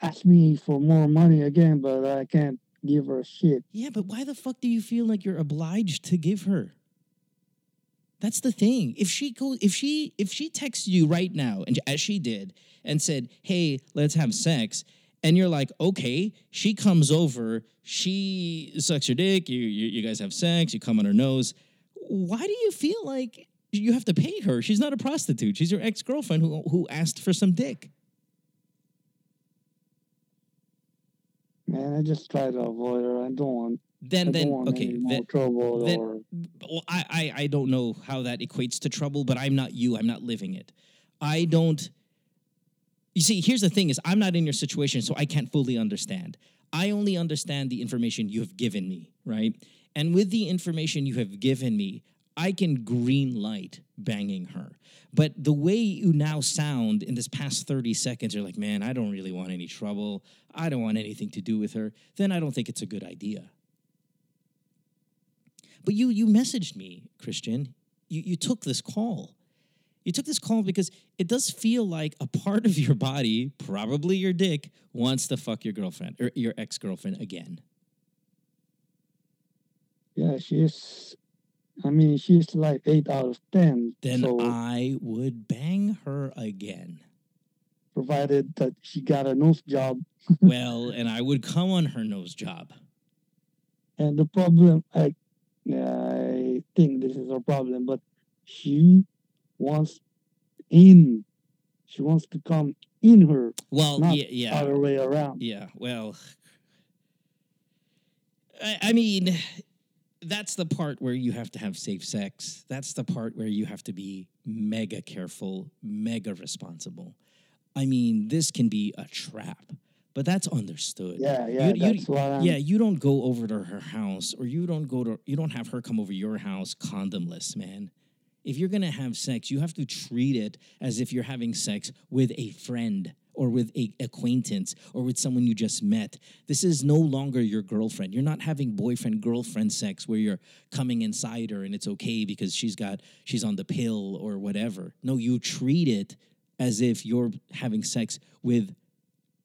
ask me for more money again but i can't give her shit Yeah, but why the fuck do you feel like you're obliged to give her? That's the thing. If she go, if she if she texts you right now, and as she did, and said, "Hey, let's have sex," and you're like, "Okay," she comes over, she sucks your dick, you you, you guys have sex, you come on her nose. Why do you feel like you have to pay her? She's not a prostitute. She's your ex girlfriend who who asked for some dick. man i just try to avoid her i don't want Then then okay. Then, trouble then- or well, I, I I don't know how that equates to trouble, but I'm not you. I'm not living it. I don't. You see, here's the thing: is I'm not in your situation, so I can't fully understand. I only understand the information you have given me, right? And with the information you have given me, I can green light banging her. But the way you now sound in this past 30 seconds, you're like, man, I don't really want any trouble. I don't want anything to do with her. Then I don't think it's a good idea. But you you messaged me, Christian. You you took this call. You took this call because it does feel like a part of your body, probably your dick, wants to fuck your girlfriend or your ex-girlfriend again. Yeah, she's. I mean, she's like eight out of ten. Then so I would bang her again. provided that she got a nose job, well, and I would come on her nose job. and the problem, I, I think this is her problem, but she wants in. She wants to come in her, Well, yeah, yeah. other way around. Yeah, well, I, I mean, that's the part where you have to have safe sex. That's the part where you have to be mega careful, mega responsible. I mean, this can be a trap, but that's understood. Yeah, yeah, You- you- that's what I'm. Yeah, you don't go over to her house, or you don't go to, you don't have her come over your house condomless, man. If you're going to have sex, you have to treat it as if you're having sex with a friend or with a acquaintance or with someone you just met. This is no longer your girlfriend. You're not having boyfriend girlfriend sex where you're coming inside her and it's okay because she's got she's on the pill or whatever. No, you treat it as if you're having sex with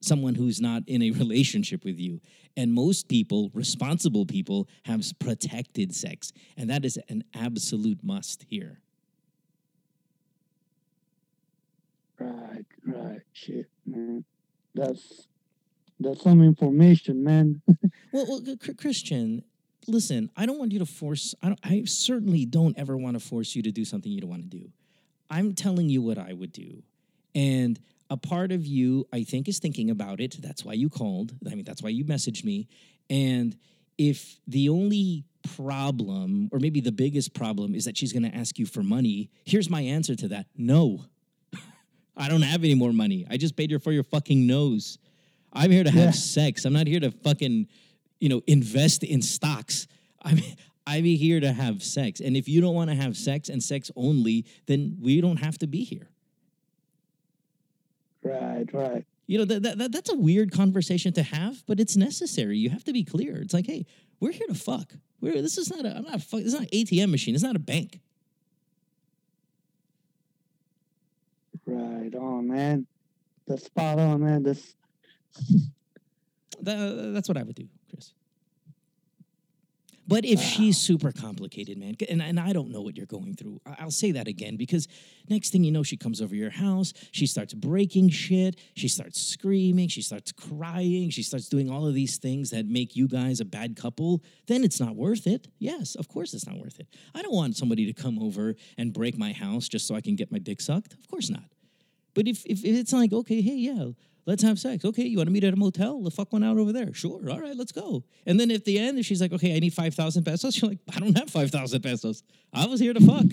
someone who's not in a relationship with you. And most people, responsible people, have protected sex. And that is an absolute must here. Right, right. Shit, man. That's that's some information, man. Well, well Chr- Christian, listen, I don't want you to force, I, don't, I certainly don't ever want to force you to do something you don't want to do. I'm telling you what I would do. And a part of you, I think, is thinking about it. That's why you called. I mean, that's why you messaged me. And if the only problem, or maybe the biggest problem, is that she's going to ask you for money, here's my answer to that no. I don't have any more money. I just paid her for your fucking nose. I'm here to have Yeah. sex. I'm not here to fucking, you know, invest in stocks. I'm I'm here to have sex. And if you don't want to have sex and sex only, then we don't have to be here. Right, right. You know, that, that, that that's a weird conversation to have, but it's necessary. You have to be clear. It's like, hey, we're here to fuck. We're this is not a I'm not fuck, this is not an ATM machine. It's not a bank. Right on, man. That's spot on, man. That's That, that's what I would do. But if she's super complicated, man, and, and I don't know what you're going through, I'll say that again because next thing you know, she comes over your house, she starts breaking shit, she starts screaming, she starts crying, she starts doing all of these things that make you guys a bad couple, then it's not worth it. Yes, of course it's not worth it. I don't want somebody to come over and break my house just so I can get my dick sucked. Of course not. But if, if it's like, okay, hey, yeah, let's have sex. Okay, you want to meet at a motel? Let's fuck one out over there. Sure. All right, let's go. And then at the end, if she's like, okay, I need 5,000 pesos, you're like, I don't have 5,000 pesos. I was here to fuck.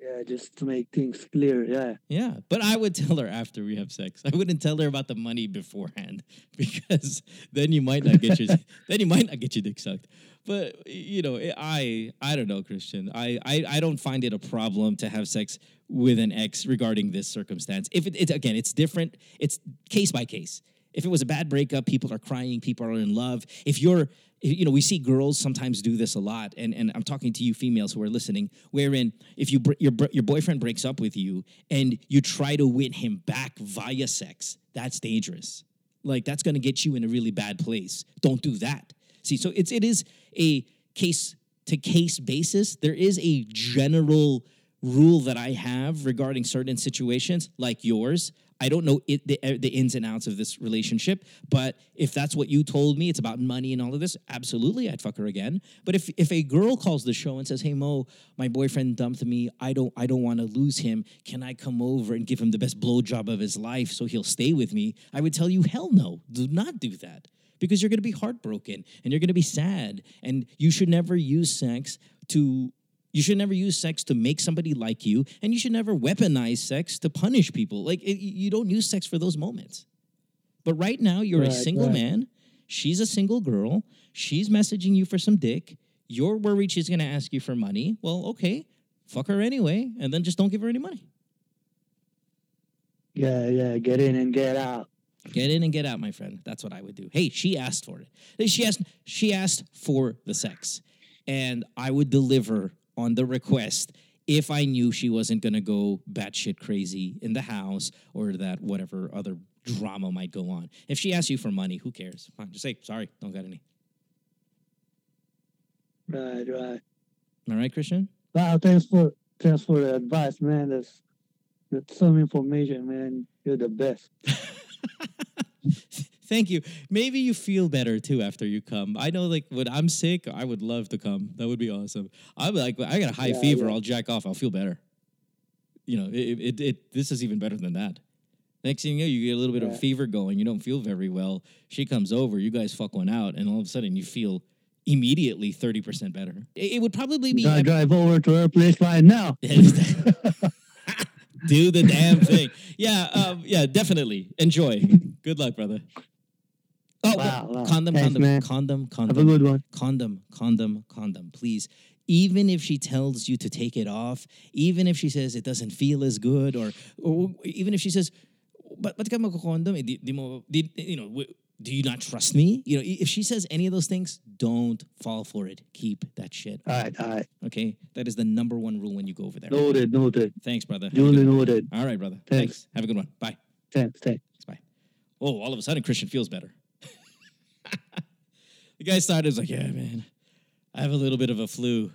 yeah, just to make things clear. Yeah, Yeah. But I would tell her after we have sex. I wouldn't tell her about the money beforehand because then you might not get your then you might not get your dick sucked. But you know, I I don't know, Christian. I I, I don't find it a problem to have sex with an ex regarding this circumstance. If it, again, it's different. It's case by case. If it was a bad breakup, people are crying, people are in love. If you're you know, we see girls sometimes do this a lot, and, and I'm talking to you females who are listening, wherein if you your your boyfriend breaks up with you and you try to win him back via sex, that's dangerous. Like that's going to get you in a really bad place. Don't do that. See, so it's it is a case to case basis. There is a general rule that I have regarding certain situations, like yours. I don't know it, the, the ins and outs of this relationship, but if that's what you told me, it's about money and all of this. Absolutely, I'd fuck her again. But if if a girl calls the show and says, "Hey Mo, my boyfriend dumped me. I don't I don't want to lose him. Can I come over and give him the best blowjob of his life so he'll stay with me?" I would tell you, hell no, do not do that because you're going to be heartbroken and you're going to be sad, and you should never use sex to you should never use sex to make somebody like you, and you should never weaponize sex to punish people. Like it, you don't use sex for those moments. But right now, you're a single right. man. She's a single girl. She's messaging you for some dick. You're worried she's going to ask you for money. Well, okay, fuck her anyway, and then just don't give her any money. yeah, yeah. Get in and get out. Get in and get out, my friend. That's what I would do. Hey, she asked for it. She asked. She asked for the sex, and I would deliver on the request if I knew she wasn't gonna go batshit crazy in the house or that whatever other drama might go on. If she asks you for money, who cares? Fine, just say sorry. Don't got any. Right, right. All right, Christian. Wow, thanks for thanks for the advice, man. That's that's some information, man. You're the best. Thank you. Maybe you feel better too after you come. I know, like when I'm sick, I would love to come. That would be awesome. I'm like, I got a high Yeah, fever. yeah. I'll jack off. I'll feel better. You know, it, it, it. This is even better than that. Next thing you know, you get a little bit of fever going. You don't feel very well. She comes over. You guys fuck one out, and all of a sudden you feel immediately thirty percent better. It, would probably be. Gotta drive over to her place right now. Do the damn thing. Yeah, um, yeah, definitely. Enjoy. Good luck, brother. Oh, Wow, wow. condom, Thanks, condom, man. condom, condom, Have a good one. condom, condom, condom. Please, even if she tells you to take it off, even if she says it doesn't feel as good, or, or even if she says, but but? Eh, di, di mo, di, you know, do you not trust me? You know, if she says any of those things, don't fall for it. Keep that shit. All right, all right. Okay, that is the number one rule when you go over there. Noted, noted. Thanks, brother. Duly noted. All right, brother. Thanks. Thanks. Have a good one. Bye. Thanks, thanks. Bye. Oh, all of a sudden, Christian feels better. the guy started was like, "Yeah, man, I have a little bit of a flu.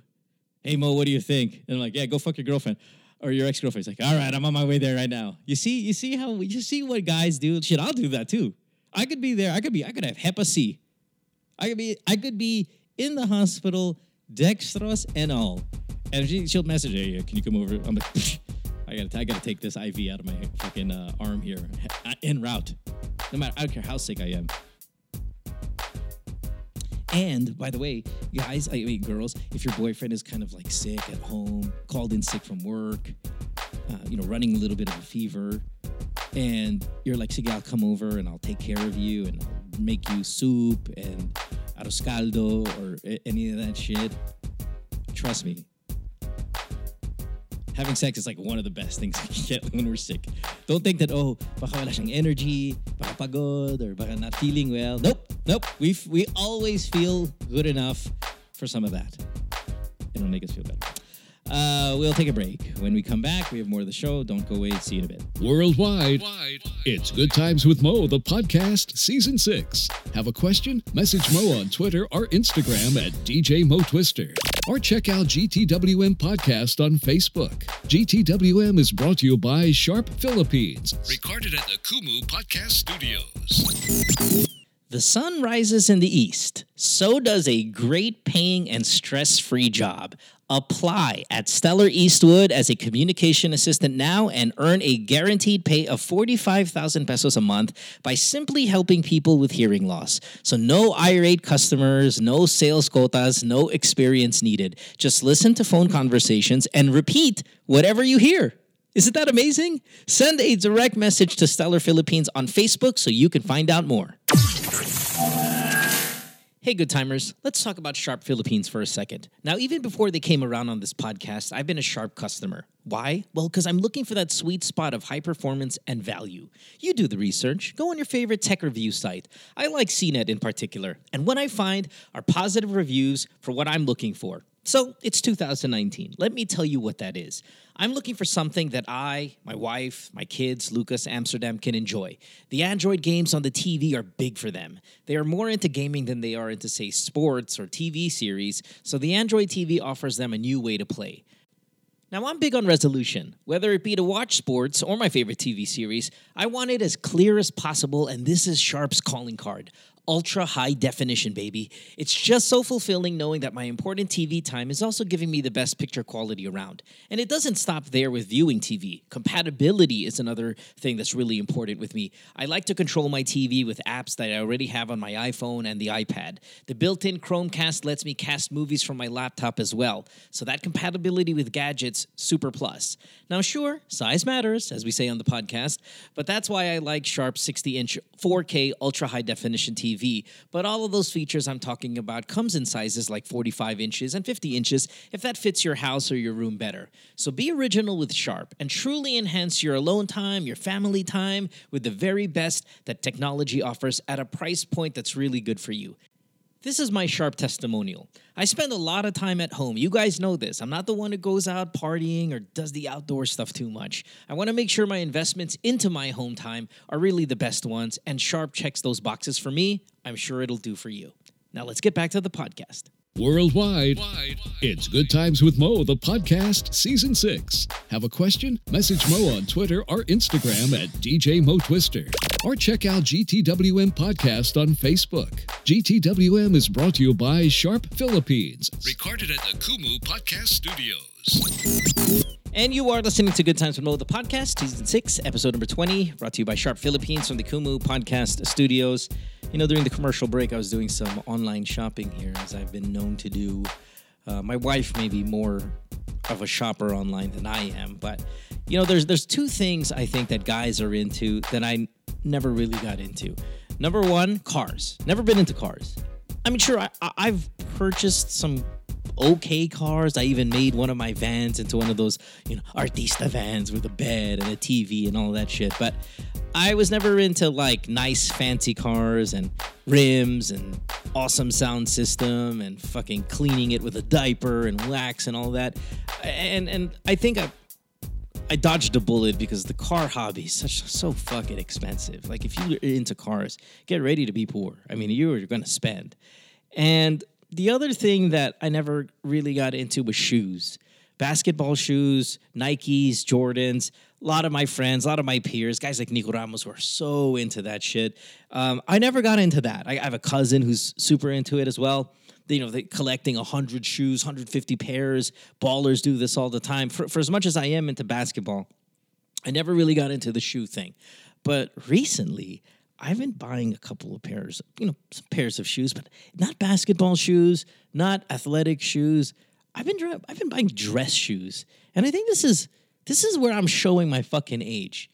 Hey, Mo, what do you think?" And I'm like, "Yeah, go fuck your girlfriend." Or your ex girlfriend. He's like, all right, I'm on my way there right now. You see, you see how you see what guys do? Shit, I'll do that too. I could be there. I could be. I could have Hep C. I could be. I could be in the hospital, dextrose and all. And she, she'll message, "Hey, can you come over?" I'm like, "Psh, I gotta, I gotta take this IV out of my fucking uh, arm here, en route. No matter, I don't care how sick I am. And by the way, guys, I mean girls, if your boyfriend is kind of like sick at home, called in sick from work, uh, you know, running a little bit of a fever, and you're like, sige, I'll come over and I'll take care of you and I'll make you soup and arroz caldo or any of that shit. Trust me. Having sex is like one of the best things we can get when we're sick. Don't think that, oh, baka wala siyang energy, baka pagod, or baka not feeling well. Nope, nope. We, we always feel good enough for some of that. It'll make us feel better. Uh, we'll take a break. When we come back, we have more of the show. Don't go away. See you in a bit. Worldwide, it's Good Times with Mo, the podcast, Season 6. Have a question? Message Mo on Twitter or Instagram at DJ Mo Twister. Or check out GTWM Podcast on Facebook. GTWM is brought to you by Sharp Philippines. Recorded at the Kumu Podcast Studios. The sun rises in the east. So does a great paying and stress free job. Apply at Stellar Eastwood as a communication assistant now and earn a guaranteed pay of 45,000 pesos a month by simply helping people with hearing loss. So, no irate customers, no sales quotas, no experience needed. Just listen to phone conversations and repeat whatever you hear. Isn't that amazing? Send a direct message to Stellar Philippines on Facebook so you can find out more. Hey, good timers, let's talk about Sharp Philippines for a second. Now, even before they came around on this podcast, I've been a Sharp customer. Why? Well, because I'm looking for that sweet spot of high performance and value. You do the research, go on your favorite tech review site. I like CNET in particular, and what I find are positive reviews for what I'm looking for. So it's 2019. Let me tell you what that is. I'm looking for something that I, my wife, my kids, Lucas, Amsterdam can enjoy. The Android games on the TV are big for them. They are more into gaming than they are into, say, sports or TV series, so the Android TV offers them a new way to play. Now, I'm big on resolution. Whether it be to watch sports or my favorite TV series, I want it as clear as possible, and this is Sharp's calling card. Ultra high definition, baby. It's just so fulfilling knowing that my important TV time is also giving me the best picture quality around. And it doesn't stop there with viewing TV. Compatibility is another thing that's really important with me. I like to control my TV with apps that I already have on my iPhone and the iPad. The built in Chromecast lets me cast movies from my laptop as well. So that compatibility with gadgets, super plus. Now, sure, size matters, as we say on the podcast, but that's why I like Sharp 60 inch 4K ultra high definition TV. But all of those features I'm talking about comes in sizes like 45 inches and 50 inches if that fits your house or your room better. So be original with Sharp and truly enhance your alone time, your family time with the very best that technology offers at a price point that's really good for you. This is my sharp testimonial. I spend a lot of time at home. You guys know this. I'm not the one who goes out partying or does the outdoor stuff too much. I want to make sure my investments into my home time are really the best ones, and Sharp checks those boxes for me. I'm sure it'll do for you. Now let's get back to the podcast. Worldwide, it's Good Times with Mo, the podcast, Season 6. Have a question? Message Mo on Twitter or Instagram at DJ Mo Twister. Or check out GTWM Podcast on Facebook. GTWM is brought to you by Sharp Philippines. Recorded at the Kumu Podcast Studios. And you are listening to Good Times with Mo, the podcast, season six, episode number 20, brought to you by Sharp Philippines from the Kumu Podcast Studios. You know, during the commercial break, I was doing some online shopping here, as I've been known to do. Uh, my wife may be more of a shopper online than I am, but you know, there's there's two things I think that guys are into that I never really got into. Number one, cars. Never been into cars. I mean, sure, I, I- I've purchased some okay cars. I even made one of my vans into one of those, you know, artista vans with a bed and a TV and all that shit. But I was never into like nice fancy cars and rims and awesome sound system and fucking cleaning it with a diaper and wax and all that. And and I think I I dodged a bullet because the car hobby is such so fucking expensive. Like if you're into cars, get ready to be poor. I mean, you're going to spend. And the other thing that I never really got into was shoes. Basketball shoes, Nikes, Jordans. A lot of my friends, a lot of my peers, guys like Nico Ramos who are so into that shit. Um, I never got into that. I, I have a cousin who's super into it as well you know, they collecting 100 shoes, 150 pairs. Ballers do this all the time. For, for as much as I am into basketball, I never really got into the shoe thing. But recently, I've been buying a couple of pairs, you know, some pairs of shoes, but not basketball shoes, not athletic shoes. I've been I've been buying dress shoes, and I think this is this is where I'm showing my fucking age.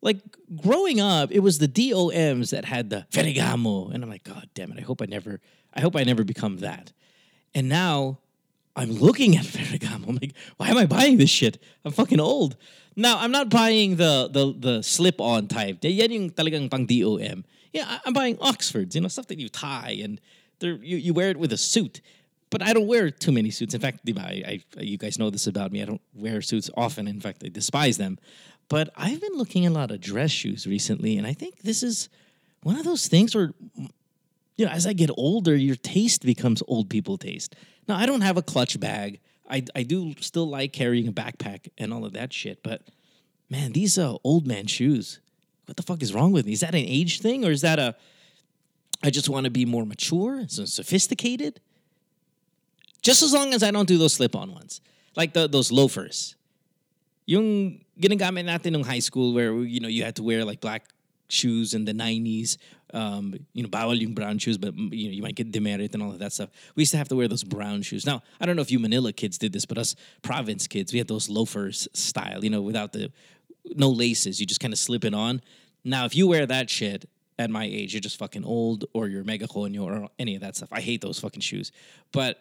Like growing up, it was the DOMs that had the Ferragamo, and I'm like, God damn it! I hope I never I hope I never become that. And now I'm looking at Ferragamo. I'm like, why am I buying this shit? I'm fucking old. Now, I'm not buying the the the slip-on type. Yan yung talagang pang DOM. Yeah, I'm buying Oxfords, you know, stuff that you tie and you, you wear it with a suit. But I don't wear too many suits. In fact, I, I, you guys know this about me. I don't wear suits often. In fact, I despise them. But I've been looking at a lot of dress shoes recently, and I think this is one of those things where you know, as I get older, your taste becomes old people taste. Now, I don't have a clutch bag. I, I do still like carrying a backpack and all of that shit, but man, these uh, old man shoes, what the fuck is wrong with me? Is that an age thing or is that a, I just want to be more mature, so sophisticated? Just as long as I don't do those slip on ones, like the, those loafers. Yung ginagamit natin in high school where, you know, you had to wear like black shoes in the 90s. Um, you know, bawal yung brown shoes, but mm, you know, you might get demerit and all of that stuff. We used to have to wear those brown shoes. Now, I don't know if you Manila kids did this, but us province kids, we had those loafers style, you know, without the no laces. You just kind of slip it on. Now, if you wear that shit at my age, you're just fucking old or you're mega conyo or any of that stuff. I hate those fucking shoes. But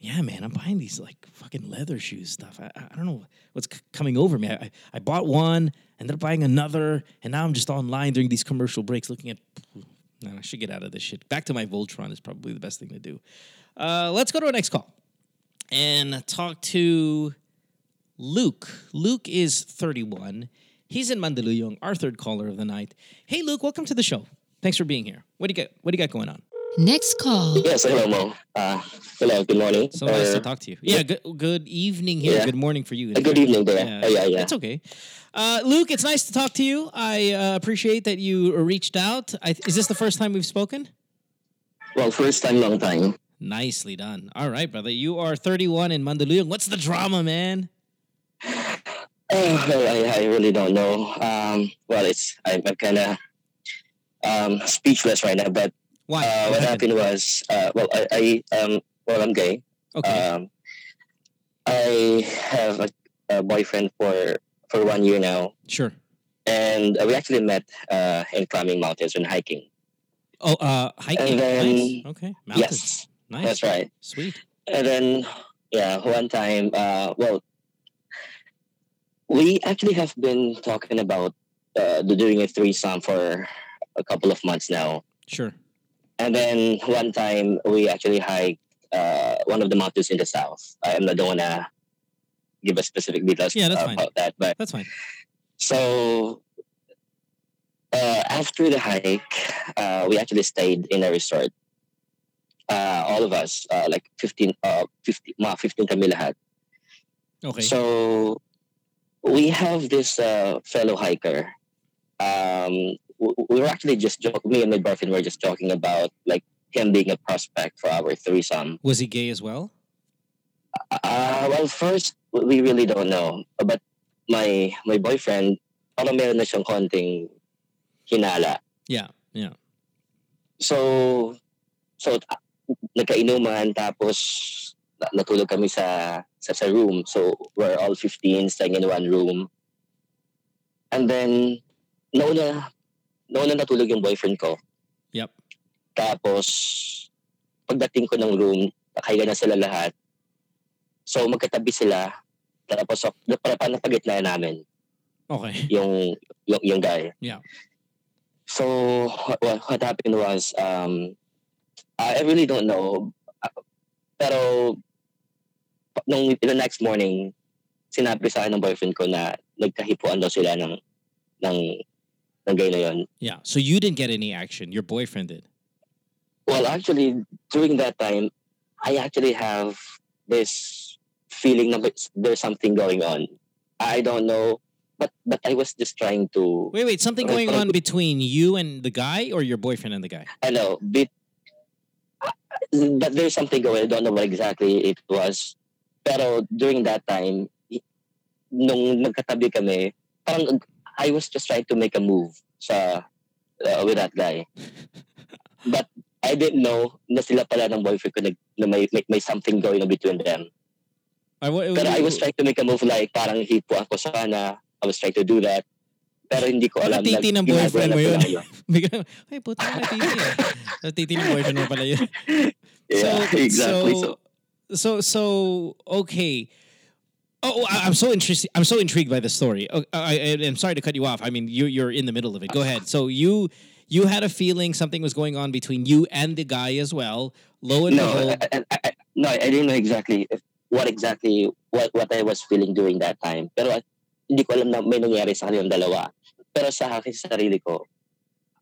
yeah, man, I'm buying these like fucking leather shoes stuff. I, I don't know what's c- coming over me. I, I bought one, ended up buying another, and now I'm just online during these commercial breaks looking at. Man, I should get out of this shit. Back to my Voltron is probably the best thing to do. Uh, let's go to our next call and talk to Luke. Luke is 31. He's in Mandaluyong, our third caller of the night. Hey, Luke, welcome to the show. Thanks for being here. What do you got? What do you got going on? Next call. Yes, hello, Mo. Uh, hello, good morning. So nice to talk to you. Yeah, good, good evening here. Yeah. Good morning for you. Uh, good evening there. Oh, yeah, yeah. It's okay. Uh, Luke, it's nice to talk to you. I uh, appreciate that you reached out. I, is this the first time we've spoken? Well, first time, long time. Nicely done. All right, brother. You are 31 in Mandaluyong. What's the drama, man? Oh, I, I really don't know. Um, well, it's I'm, I'm kind of um, speechless right now. But Why? uh, what happened was, uh, well, I, I um, well, I'm gay. Okay. Um, I have a, a boyfriend for for one year now, sure. and uh, we actually met uh, in climbing mountains and hiking. Oh, uh, hiking. And then- nice. Okay. Mountains. Yes, Nice. that's right. Sweet. And then, yeah, one time, uh, well, we actually have been talking about uh, doing a threesome for a couple of months now. Sure. And then one time, we actually hiked uh, one of the mountains in the south. I am not going to give a specific details Yeah, uh, fine. about that, but That's fine. so uh, after the hike, uh, we actually stayed in a resort. Uh, all of us, uh, like 15, uh, 50, mga 15 kami lahat. Okay. So we have this uh, fellow hiker. Um, we were actually just joking. Me and my boyfriend were just talking about like him being a prospect for our threesome. Was he gay as well? Uh, well, first we really don't know, but my my boyfriend, parang meron na siyang konting hinala. Yeah. Yeah. So, so uh, nagkainuman tapos na- natulog kami sa, sa sa room. So we're all 15 staying in one room. And then nauna nauna natulog yung boyfriend ko. Yep. Tapos pagdating ko ng room, nakahiga na sila lahat. So magkatabi sila. Tapos para pa napagitna namin Okay. yung yung, yung guy. Yeah. So what, what, happened was um I really don't know Uh, pero nung the next morning sinabi sa akin ng boyfriend ko na nagkahipuan daw sila ng ng ng gay na yun. Yeah. So you didn't get any action. Your boyfriend did. Well, actually, during that time, I actually have this feeling that there's something going on. I don't know, but but I was just trying to. Wait, wait. Something going on between you and the guy, or your boyfriend and the guy? I know, bit, but there's something going. I don't know what exactly it was. Pero during that time, nung nagkatabi kami, parang I was just trying to make a move sa uh, with that guy. But I didn't know na sila pala ng boyfriend ko nag, na may, may, may something going on between them. I, wa- Pero I was trying to make a move like parang hipo ako sana. I was trying to do that. Pero hindi ko alam. Na ng boyfriend na mo yun. ay, puta na titi eh. Natiti ng boyfriend mo pala yun. Yeah, exactly. So, so, so, okay. Oh, oh, I- I'm so interested. I'm so intrigued by the story. Oh, I, I'm sorry to cut you off. I mean, you, you're in the middle of it. Go ahead. So you, you had a feeling something was going on between you and the guy as well. Lo and no, behold, I, I, I, no, I didn't know exactly if, what exactly what what I was feeling during that time. Pero hindi ko alam na may nangyari sa kanilang dalawa. Pero sa akin sa sarili ko,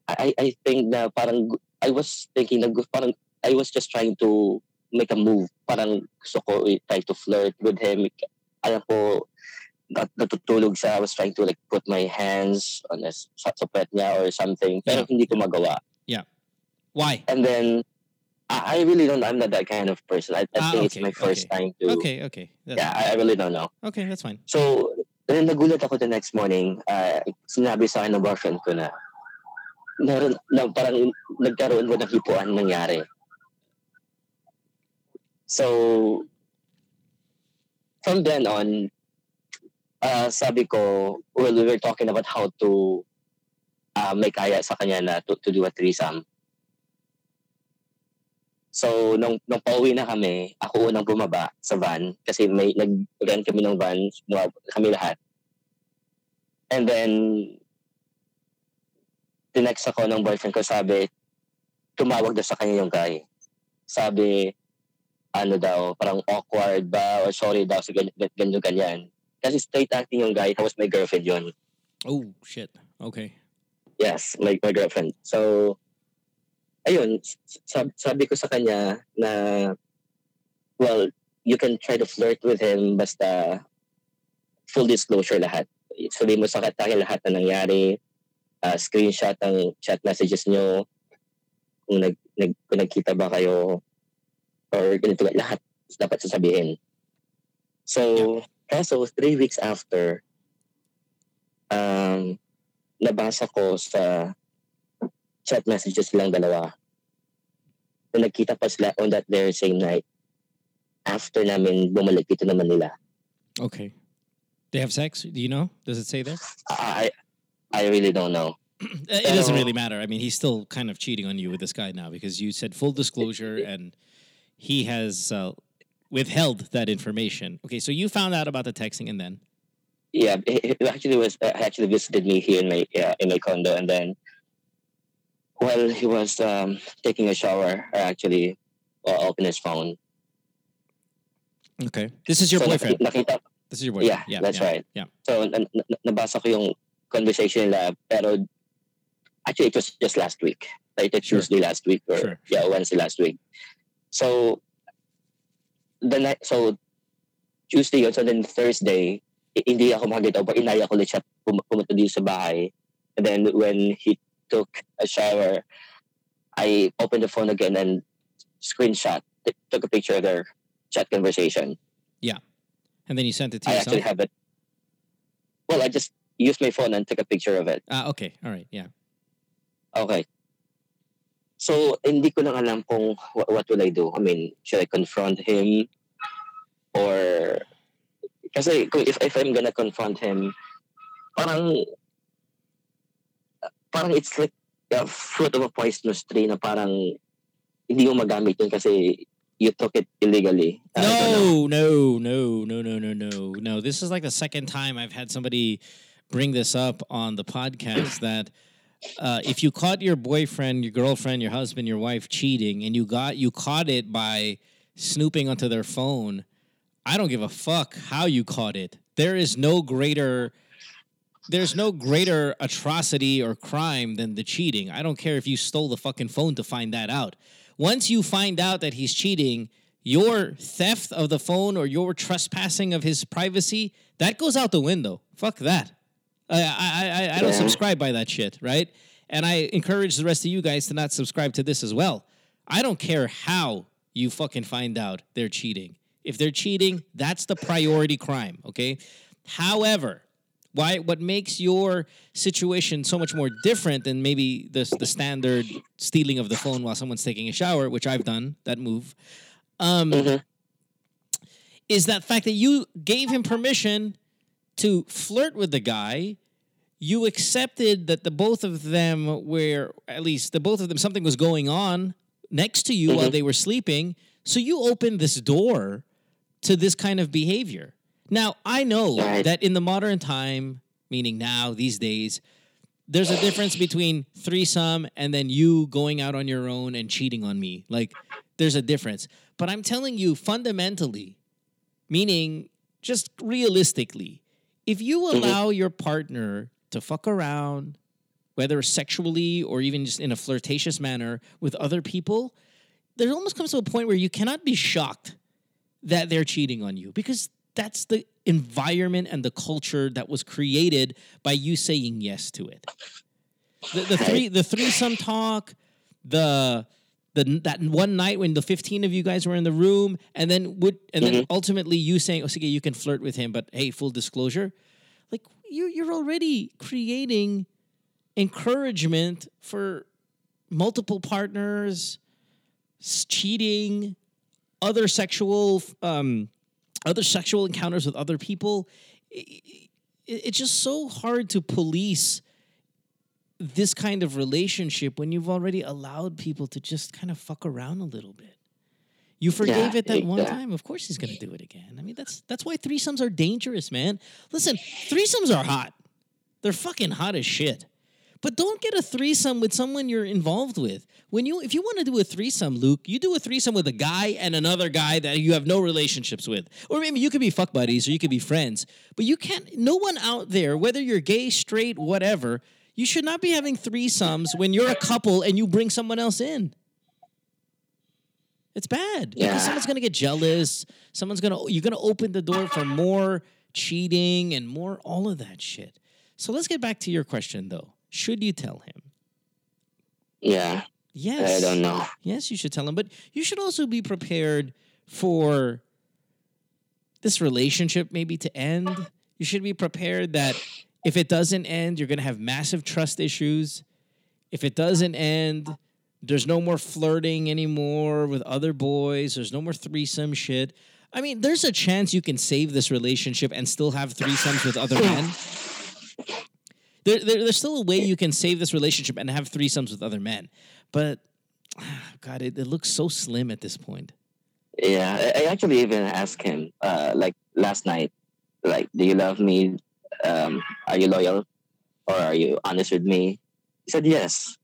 I I think na parang I was thinking na parang I was just trying to make a move. Parang gusto ko i- try to flirt with him. Alam ko nat natutulog siya. I was trying to like put my hands on his sa, sa puwet niya or something. Pero Yeah. hindi ko magawa. why? And then I, I really don't. I'm not that kind of person. I, I Ah, think it's okay, my first okay. time to. Okay, okay. That's Yeah, I, I really don't know. Okay, that's fine. So, then nagulat ako the next morning. Uh, sinabi sa akin ng boyfriend ko na meron na parang nagkaroon ko ng hipuan nangyari. So, from then on, uh, sabi ko, well, we were talking about how to uh, may kaya sa kanya na to, to do a threesome. So, nung, nung pauwi na kami, ako unang bumaba sa van kasi may nag-rent kami ng van, kami lahat. And then, tinext ako ng boyfriend ko, sabi, tumawag daw sa kanya yung guy. Sabi, ano daw, parang awkward ba, or sorry daw, sa ganyan, ganyan, ganyan. Kasi straight acting yung guy, tapos may girlfriend yun. Oh shit. Okay. Yes, my, my girlfriend. So, ayun, sabi, sabi ko sa kanya na, well, you can try to flirt with him basta full disclosure lahat. Sabi mo sa kanya lahat na nangyari, uh, screenshot ang chat messages nyo, kung, nag, nag, kung nagkita ba kayo, or ganito, lahat dapat sasabihin. So, kaso three weeks after, um, nabasa ko sa chat messages silang dalawa na nagkita pa sila on that very same night after namin bumalik dito naman nila. Okay. They have sex? Do you know? Does it say there? I I really don't know. It doesn't really matter. I mean, he's still kind of cheating on you with this guy now because you said full disclosure and he has uh, withheld that information. Okay, so you found out about the texting and then Yeah, he, he actually was uh, actually visited me here in my uh, in my condo, and then while he was um, taking a shower, I actually uh, opened his phone. okay, this is your So, boyfriend. naki- Nakita, This is your boyfriend. Yeah, yeah that's right. Yeah. So, na- na- nabasa ko yung conversation nila, pero actually, it was just last week. Like, it Sure. Tuesday last week, or Sure, yeah, Wednesday last week. So, the night, so, Tuesday yun, so then Thursday, hindi ako makakita, but inaya ko ulit siya pum- pumunta dito sa bahay. And then, when he took a shower, I opened the phone again and screenshot, t- took a picture of their chat conversation. Yeah. And then you sent it to I yourself. actually have it. Well, I just used my phone and took a picture of it. Ah, okay. All right. Yeah. Okay. So, hindi ko lang alam kung what, what will I do. I mean, should I confront him? Or, kasi kung if, if I'm gonna confront him, parang, parang it's like a fruit of a poisonous tree na parang hindi mo magamit yun kasi you took it illegally. Don't. No, no, no, no, no, no, no. This is like the second time I've had somebody bring this up on the podcast that uh, if you caught your boyfriend, your girlfriend, your husband, your wife cheating, and you got you caught it by snooping onto their phone, I don't give a fuck how you caught it. There is no greater there's no greater atrocity or crime than the cheating. I don't care if you stole the fucking phone to find that out. Once you find out that he's cheating, your theft of the phone or your trespassing of his privacy, that goes out the window. Fuck that. I I I, I don't subscribe by that shit, right? And I encourage the rest of you guys to not subscribe to this as well. I don't care how you fucking find out they're cheating. If they're cheating, that's the priority crime, okay? However, why what makes your situation so much more different than maybe the the standard stealing of the phone while someone's taking a shower, which I've done that move, um, Mhm. is that fact that you gave him permission to flirt with the guy. You accepted that the both of them were at least the both of them something was going on next to you while Mhm. they were sleeping. So you opened this door to this kind of behavior. Now, I know Right. that in the modern time, meaning now, these days, there's a difference between threesome and then you going out on your own and cheating on me. Like, there's a difference. But I'm telling you, fundamentally, meaning just realistically, if you Mhm. allow your partner to fuck around, whether sexually or even just in a flirtatious manner with other people, there almost comes to a point where you cannot be shocked that they're cheating on you because that's the environment and the culture that was created by you saying yes to it. The, the three the threesome talk, the the that one night when the 15 of you guys were in the room and then would and then Mhm. ultimately you saying, "Oh, sige, you can flirt with him, but hey, full disclosure." Like you you're already creating encouragement for multiple partners, cheating, other sexual um other sexual encounters with other people. I- I- It's just so hard to police this kind of relationship when you've already allowed people to just kind of fuck around a little bit. You forgave Yeah, it that one exact- time. Of course, he's going to do it again. I mean, that's that's why threesomes are dangerous, man. Listen, threesomes are hot. They're fucking hot as shit. But don't get a threesome with someone you're involved with. When you if you want to do a threesome, Luke, you do a threesome with a guy and another guy that you have no relationships with. Or maybe you could be fuck buddies or you could be friends. But you can't no one out there, whether you're gay, straight, whatever, you should not be having threesomes when you're a couple and you bring someone else in. It's bad. Yeah. Because someone's gonna get jealous. Someone's gonna you're gonna open the door for more cheating and more all of that shit. So let's get back to your question though. Should you tell him? Yeah, Yes. I don't know. Yes, you should tell him, but you should also be prepared for this relationship maybe to end. You should be prepared that if it doesn't end, you're going to have massive trust issues. If it doesn't end, there's no more flirting anymore with other boys, there's no more threesome shit. I mean, there's a chance you can save this relationship and still have threesomes with other men. There, there, there's still a way you can save this relationship and have threesomes with other men. But, God, it, it looks so slim at this point. Yeah, I, actually even asked him, uh, like last night, like, do you love me? Um, are you loyal, or are you honest with me? He said yes.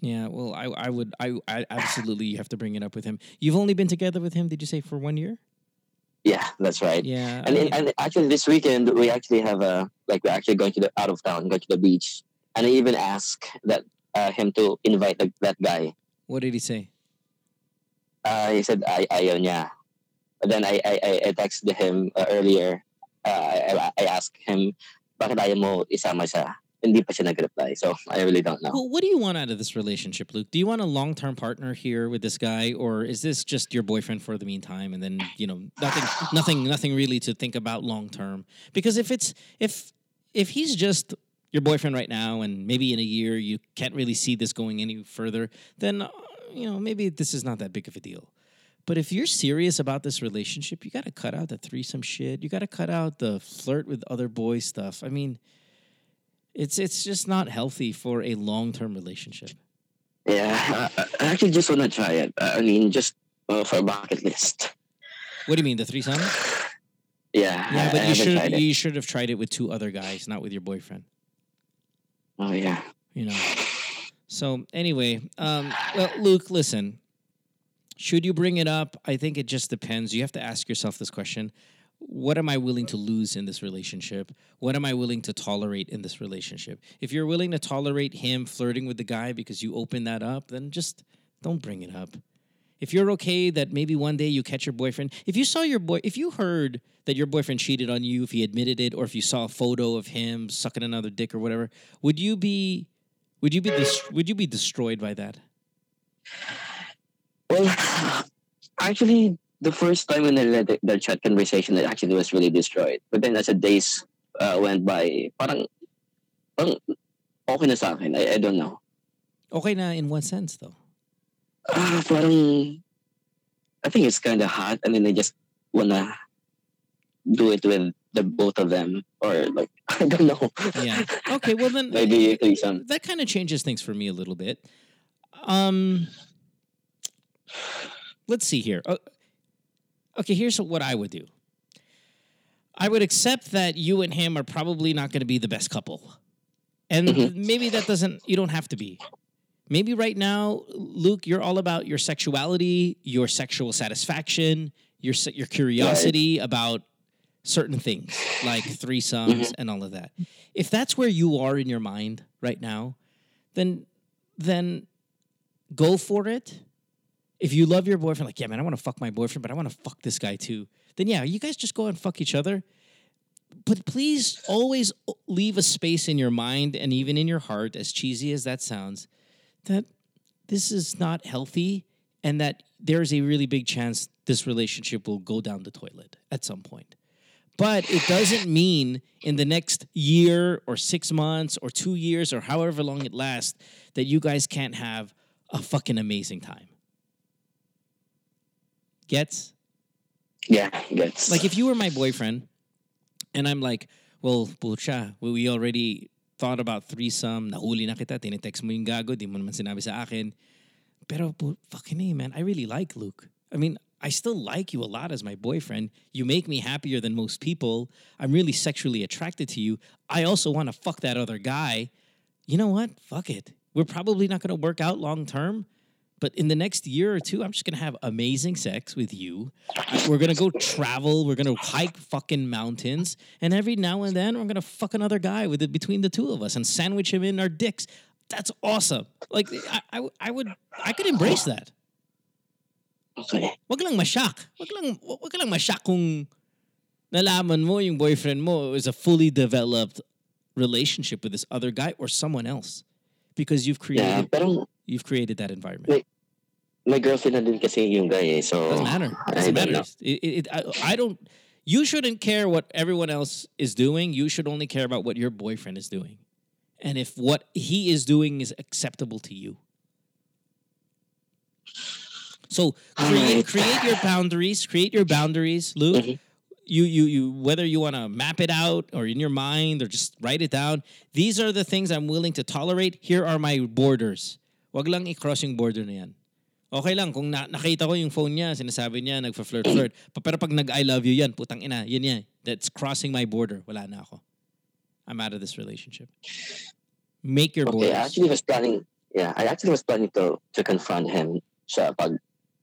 Yeah, well, I, I would, I, I absolutely have to bring it up with him. You've only been together with him, did you say, for one year? Yeah, that's right. Yeah. I And, mean- and actually, this weekend we actually have a like we're actually going to the out of town, going to the beach, and I even asked that uh, him to invite the, that guy. what did he say? Uh, he said I ayaw niya. But then I I, I, I texted him uh, earlier. Uh, I, I asked him, bakit ayaw mo isama siya? Hindi pa siya nag-reply. So I really don't know. Well, what do you want out of this relationship, Luke? Do you want a long term partner here with this guy, or is this just your boyfriend for the meantime, and then you know nothing, nothing, nothing really to think about long term? Because if it's if if he's just your boyfriend right now, and maybe in a year you can't really see this going any further, then uh, you know maybe this is not that big of a deal. But if you're serious about this relationship, you got to cut out the threesome shit. You got to cut out the flirt with other boys stuff. I mean, it's it's just not healthy for a long term relationship. Yeah, I, I actually just want to try it. I mean, just uh, for a bucket list. What do you mean, the threesome? Yeah, Yeah, but I you should you should have tried it with two other guys, not with your boyfriend. Oh yeah. You know. So anyway, um, well, Luke, listen. Should you bring it up? I think it just depends. You have to ask yourself this question: What am I willing to lose in this relationship? What am I willing to tolerate in this relationship? If you're willing to tolerate him flirting with the guy because you open that up, then just don't bring it up. If you're okay that maybe one day you catch your boyfriend, if you saw your boy, if you heard that your boyfriend cheated on you, if he admitted it, or if you saw a photo of him sucking another dick or whatever, would you be, would you be, would you be destroyed by that? Well, actually, the first time when I read the, the chat conversation, it actually was really destroyed. But then as the days uh, went by, parang, parang okay na sa akin. I, I don't know. Okay, na in what sense though? Ah, parang, I think it's kind of hot, and then I just wanna do it with the both of them, or like I don't know. Yeah. Okay. Well then, Maybe threesome. that kind of changes things for me a little bit. Um, let's see here. Uh, okay, here's what I would do. I would accept that you and him are probably not going to be the best couple, and Mhm. maybe that doesn't. You don't have to be. Maybe right now, Luke, you're all about your sexuality, your sexual satisfaction, your your curiosity about certain things like threesomes and all of that. If that's where you are in your mind right now, then then go for it. If you love your boyfriend, like, yeah, man, I want to fuck my boyfriend, but I want to fuck this guy too. Then yeah, you guys just go and fuck each other. But please always leave a space in your mind and even in your heart, as cheesy as that sounds, that this is not healthy and that there's a really big chance this relationship will go down the toilet at some point. But it doesn't mean in the next year or six months or two years or however long it lasts that you guys can't have a fucking amazing time. Gets? Yeah, gets. Like if you were my boyfriend and I'm like, well, pucha, we already thought about threesome, nahuli na kita, tinitext mo yung gago, di mo naman sinabi sa akin. Pero fucking A, man, I really like Luke. I mean, I still like you a lot as my boyfriend. You make me happier than most people. I'm really sexually attracted to you. I also want to fuck that other guy. You know what? Fuck it. We're probably not going to work out long term. But in the next year or two, I'm just gonna have amazing sex with you. We're gonna go travel. We're gonna hike fucking mountains, and every now and then we're gonna fuck another guy with it between the two of us and sandwich him in our dicks. That's awesome. Like I, I, I would, I could embrace that. okay. Wag lang masyak. Wag lang, wag lang masyak kung nalaman mo yung boyfriend mo is a fully developed relationship with this other guy or someone else because you've Yeah, created, pero you've created that environment. Wait. May girlfriend na din kasi yung guy eh. So, Doesn't matter. Doesn't matter. It, it, I, I don't. You shouldn't care what everyone else is doing. You should only care about what your boyfriend is doing, and if what he is doing is acceptable to you. So create create your boundaries. Create your boundaries, Luke. Mhm. You you you whether you want to map it out or in your mind or just write it down. These are the things I'm willing to tolerate. Here are my borders. Wag lang i-cross yung border na yan. Okay lang kung na, nakita ko yung phone niya, sinasabi niya nagfa-flirt flirt. Pero pag nag I love you yan, putang ina, yan yan. That's crossing my border. Wala na ako. I'm out of this relationship. Make your Okay, borders. I actually was planning, yeah, I actually was planning to to confront him sa pag,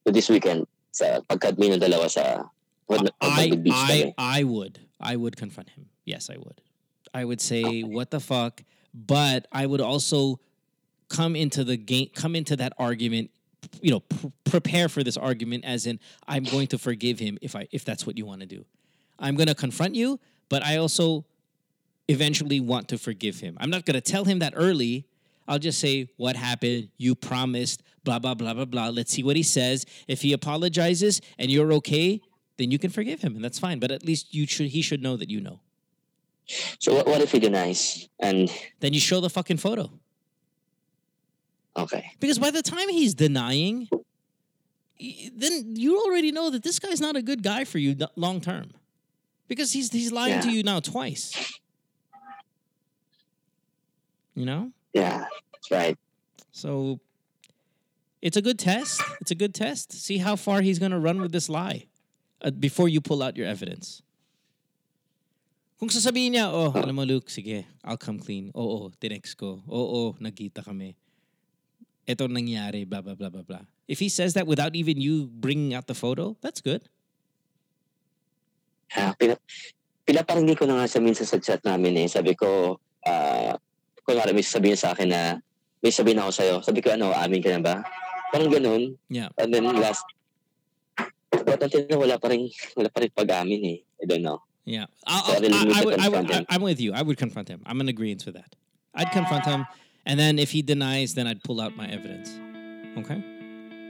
this weekend, sa pagkadmi ng dalawa sa, what, I, beach kami. I, I would. I would confront him. Yes, I would. I would say, what the fuck? But I would also come into the game, come into that argument, you know, pr- prepare for this argument as in, I'm going to forgive him if I, if that's what you want to do. I'm going to confront you, but I also eventually want to forgive him. I'm not going to tell him that early. I'll just say what happened. You promised, blah, blah, blah, blah, blah. Let's see what he says. If he apologizes and you're okay, then you can forgive him and that's fine. But at least you should he should know that you know. So what, what if he denies? And, Then you show the fucking photo. Okay. Because by the time he's denying, then you already know that this guy's not a good guy for you long term. Because he's he's lying to you now twice. You know? Yeah, that's right. So It's a good test. It's a good test. See how far he's going to run with this lie uh, before you pull out your evidence. Kung sasabihin niya, oh, alam mo Luke, sige, I'll come clean. Oo, tinext ko. Oo, nagkita kami. Ito nangyari, blah, blah, blah, blah, blah. If he says that without even you bringing out the photo, that's good. Ah, pina, pinaparinig ko na nga sa minsan sa chat namin eh. Sabi ko, ah, kunwari may sabihin sa akin na, may sabihin ako sa'yo. Sabi ko, ano, amin ka na ba? Parang ganun. Yeah. And then last, but until now, wala pa rin, wala pa rin pag-amin eh. I don't know. Yeah, I'll, So I I'll, I, I to would, I would. I, am with you. I would confront him. I'm in agreement with that. I'd confront him, and then if he denies, then I'd pull out my evidence. Okay.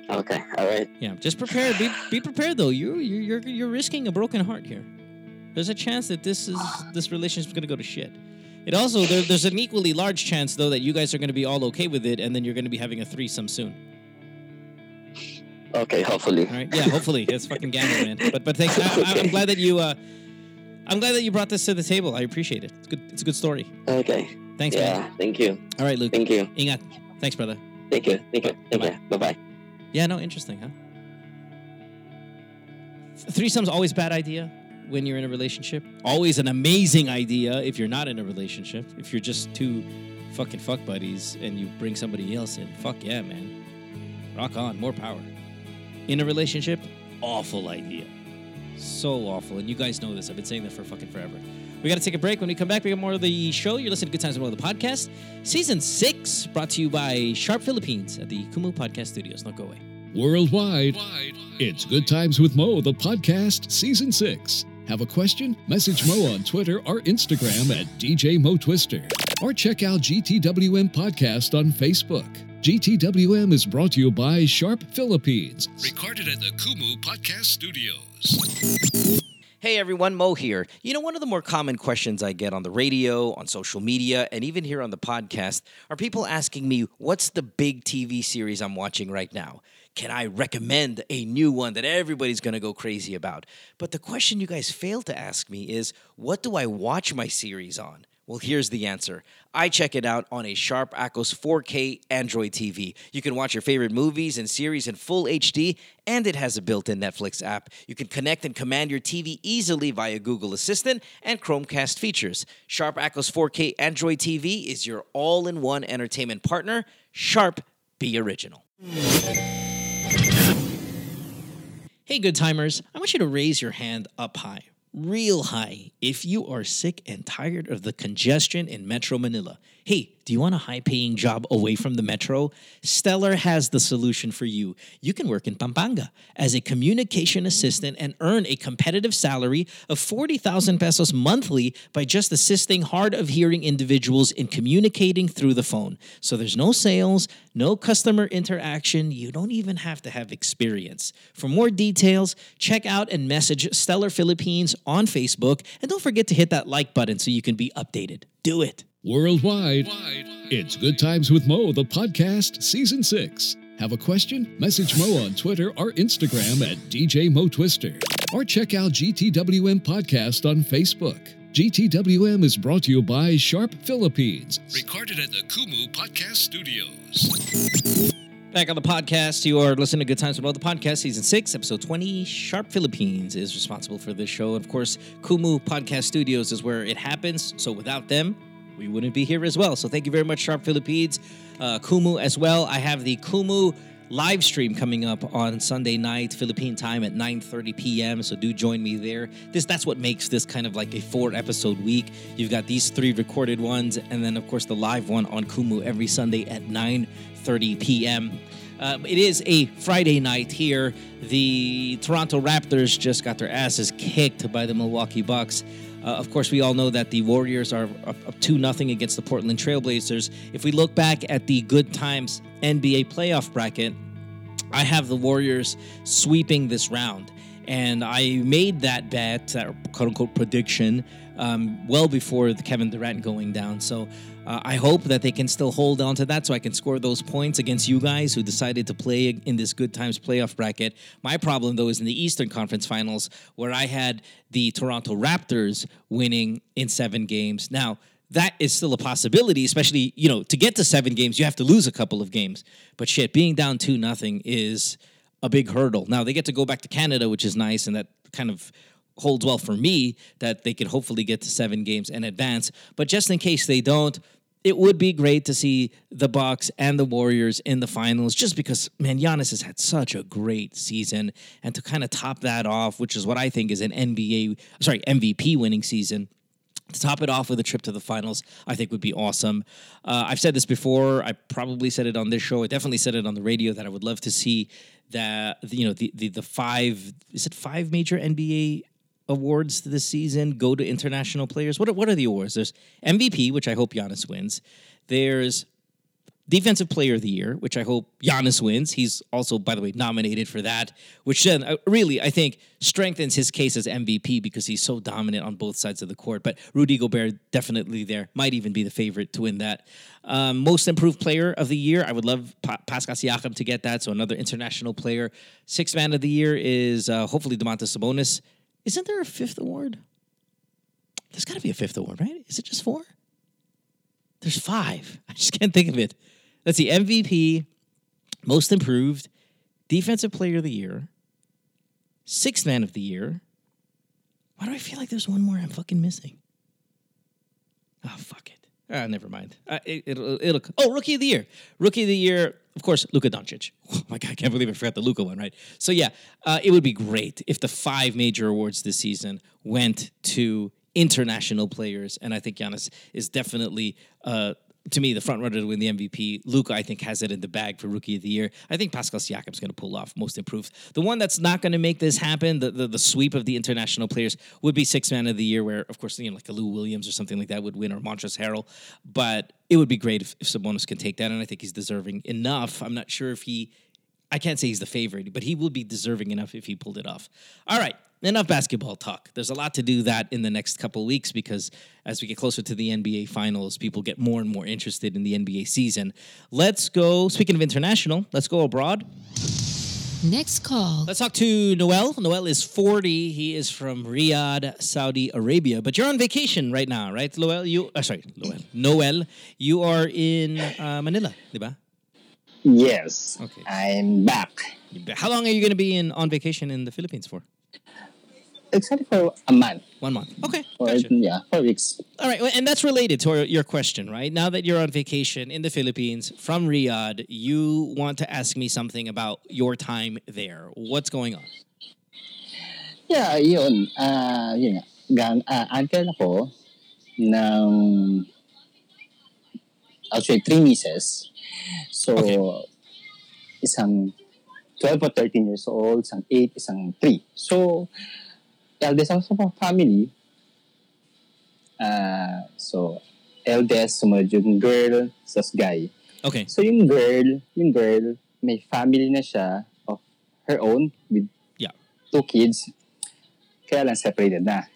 Okay, all right. Yeah, just prepare. Be, be prepared though. You you you're you're risking a broken heart here. There's a chance that this is this relationship's gonna go to shit. It also there, there's an equally large chance though that you guys are gonna be all okay with it, and then you're gonna be having a threesome soon. Okay, hopefully. All right? Yeah, hopefully. It's fucking gambling, man. But but thanks. I, I, I'm glad that you. Uh, I'm glad that you brought this to the table. I appreciate it. It's good. It's a good story. Okay. Thanks, yeah, man. thank you. All right, Luke. Thank you. Ingat. Thanks, brother. Thank you. Thank you. Thank you. Bye-bye. Yeah, no, interesting, huh? Threesome's always a bad idea when you're in a relationship. Always an amazing idea if you're not in a relationship. If you're just two fucking fuck buddies and you bring somebody else in, fuck yeah, man. Rock on, more power. In a relationship, awful idea. So awful. And you guys know this. I've been saying that for fucking forever. We got to take a break. When we come back, we got more of the show. You're listening to Good Times with Mo, the podcast. Season six, brought to you by Sharp Philippines at the Kumu Podcast Studios. Don't go away. Worldwide, it's Good Times with Mo, the podcast, Season 6. Have a question? Message Mo on Twitter or Instagram at DJ Mo Twister. Or check out GTWM Podcast on Facebook. GTWM is brought to you by Sharp Philippines. Recorded at the Kumu Podcast Studios. Hey everyone, Mo here. You know, one of the more common questions I get on the radio, on social media, and even here on the podcast are people asking me, what's the big TV series I'm watching right now? Can I recommend a new one that everybody's gonna go crazy about? But the question you guys fail to ask me is, what do I watch my series on? Well, here's the answer. I check it out on a Sharp Aquos 4K Android TV. You can watch your favorite movies and series in full HD, and it has a built in Netflix app. You can connect and command your TV easily via Google Assistant and Chromecast features. Sharp Aquos 4K Android TV is your all in one entertainment partner. Sharp, be original. Hey, good timers, I want you to raise your hand up high, real high, if you are sick and tired of the congestion in Metro Manila. Hey, do you want a high paying job away from the metro? Stellar has the solution for you. You can work in Pampanga as a communication assistant and earn a competitive salary of 40,000 pesos monthly by just assisting hard of hearing individuals in communicating through the phone. So there's no sales, no customer interaction. You don't even have to have experience. For more details, check out and message Stellar Philippines on Facebook. And don't forget to hit that like button so you can be updated. Do it. Worldwide, it's Good Times with Mo, the podcast, Season 6. Have a question? Message Mo on Twitter or Instagram at DJ Mo Twister. Or check out GTWM Podcast on Facebook. GTWM is brought to you by Sharp Philippines. Recorded at the Kumu Podcast Studios. Back on the podcast, you are listening to Good Times with Mo, the podcast, season six, episode 20. Sharp Philippines is responsible for this show. And of course, Kumu Podcast Studios is where it happens. So without them, we wouldn't be here as well. So thank you very much, Sharp Philippines, uh, Kumu as well. I have the Kumu live stream coming up on Sunday night, Philippine time at 9:30 p.m. So do join me there. This that's what makes this kind of like a four episode week. You've got these three recorded ones, and then of course the live one on Kumu every Sunday at 9:30 p.m. Uh, it is a Friday night here. The Toronto Raptors just got their asses kicked by the Milwaukee Bucks. Uh, of course, we all know that the Warriors are up, up 2 nothing against the Portland Trailblazers. If we look back at the Good Times NBA playoff bracket, I have the Warriors sweeping this round. And I made that bet, that quote unquote prediction, um, well before the Kevin Durant going down. So uh, I hope that they can still hold on to that so I can score those points against you guys who decided to play in this Good Times playoff bracket. My problem, though, is in the Eastern Conference Finals where I had the Toronto Raptors winning in seven games. Now, that is still a possibility, especially, you know, to get to seven games, you have to lose a couple of games. But shit, being down two nothing is a big hurdle. Now they get to go back to Canada, which is nice, and that kind of holds well for me that they can hopefully get to seven games and advance. But just in case they don't, it would be great to see the Bucks and the Warriors in the finals just because man Giannis has had such a great season and to kind of top that off which is what I think is an NBA sorry MVP winning season to top it off with a trip to the finals, I think would be awesome. Uh, I've said this before. I probably said it on this show. I definitely said it on the radio that I would love to see that you know the the, the five is it five major NBA awards this season go to international players. What are, what are the awards? There's MVP, which I hope Giannis wins. There's Defensive Player of the Year, which I hope Giannis wins. He's also, by the way, nominated for that, which then uh, really, I think, strengthens his case as MVP because he's so dominant on both sides of the court. But Rudy Gobert definitely there, might even be the favorite to win that. Um, most Improved Player of the Year, I would love pa- Pascal Siakam to get that, so another international player. Sixth Man of the Year is uh, hopefully Domantas Sabonis. Isn't there a fifth award? There's got to be a fifth award, right? Is it just four? There's five. I just can't think of it. Let's see. MVP, most improved, defensive player of the year, sixth man of the year. Why do I feel like there's one more I'm fucking missing? Oh, fuck it. Ah, never mind. Uh, it, will it'll. Oh, rookie of the year. Rookie of the year. Of course, Luka Doncic. Oh my god, I can't believe I forgot the Luka one. Right. So yeah, uh, it would be great if the five major awards this season went to international players, and I think Giannis is definitely uh, to me, the front runner to win the MVP. Luka, I think, has it in the bag for Rookie of the Year. I think Pascal Siakam's going to pull off Most Improved. The one that's not going to make this happen, the, the, the sweep of the international players, would be Six Man of the Year, where of course, you know, like a Lou Williams or something like that would win, or Montrezl Harrell. But it would be great if, if Sabonis can take that, and I think he's deserving enough. I'm not sure if he. I can't say he's the favorite, but he will be deserving enough if he pulled it off. All right, enough basketball talk. There's a lot to do that in the next couple weeks because as we get closer to the NBA finals, people get more and more interested in the NBA season. Let's go, speaking of international, let's go abroad. Next call. Let's talk to Noel. Noel is 40. He is from Riyadh, Saudi Arabia. But you're on vacation right now, right, Noel? You, uh, sorry, Noel. Noel, you are in uh, Manila, diba? Yes. Okay. I'm back. How long are you going to be in on vacation in the Philippines for? Exactly for a month. One month. Okay. Or, gotcha. Yeah, four weeks. All right, and that's related to your question, right? Now that you're on vacation in the Philippines from Riyadh, you want to ask me something about your time there. What's going on? Yeah, yun. Uh, yun nga. Gang, uh, uncle ako ng actually three nieces. So, Okay. isang 12 or 13 years old, isang 8, isang 3. So, eldest ako sa family. Uh, so, eldest, sumunod yung girl, sa guy. Okay. So, yung girl, yung girl, may family na siya of her own with Yeah. two kids. Kaya lang separated na.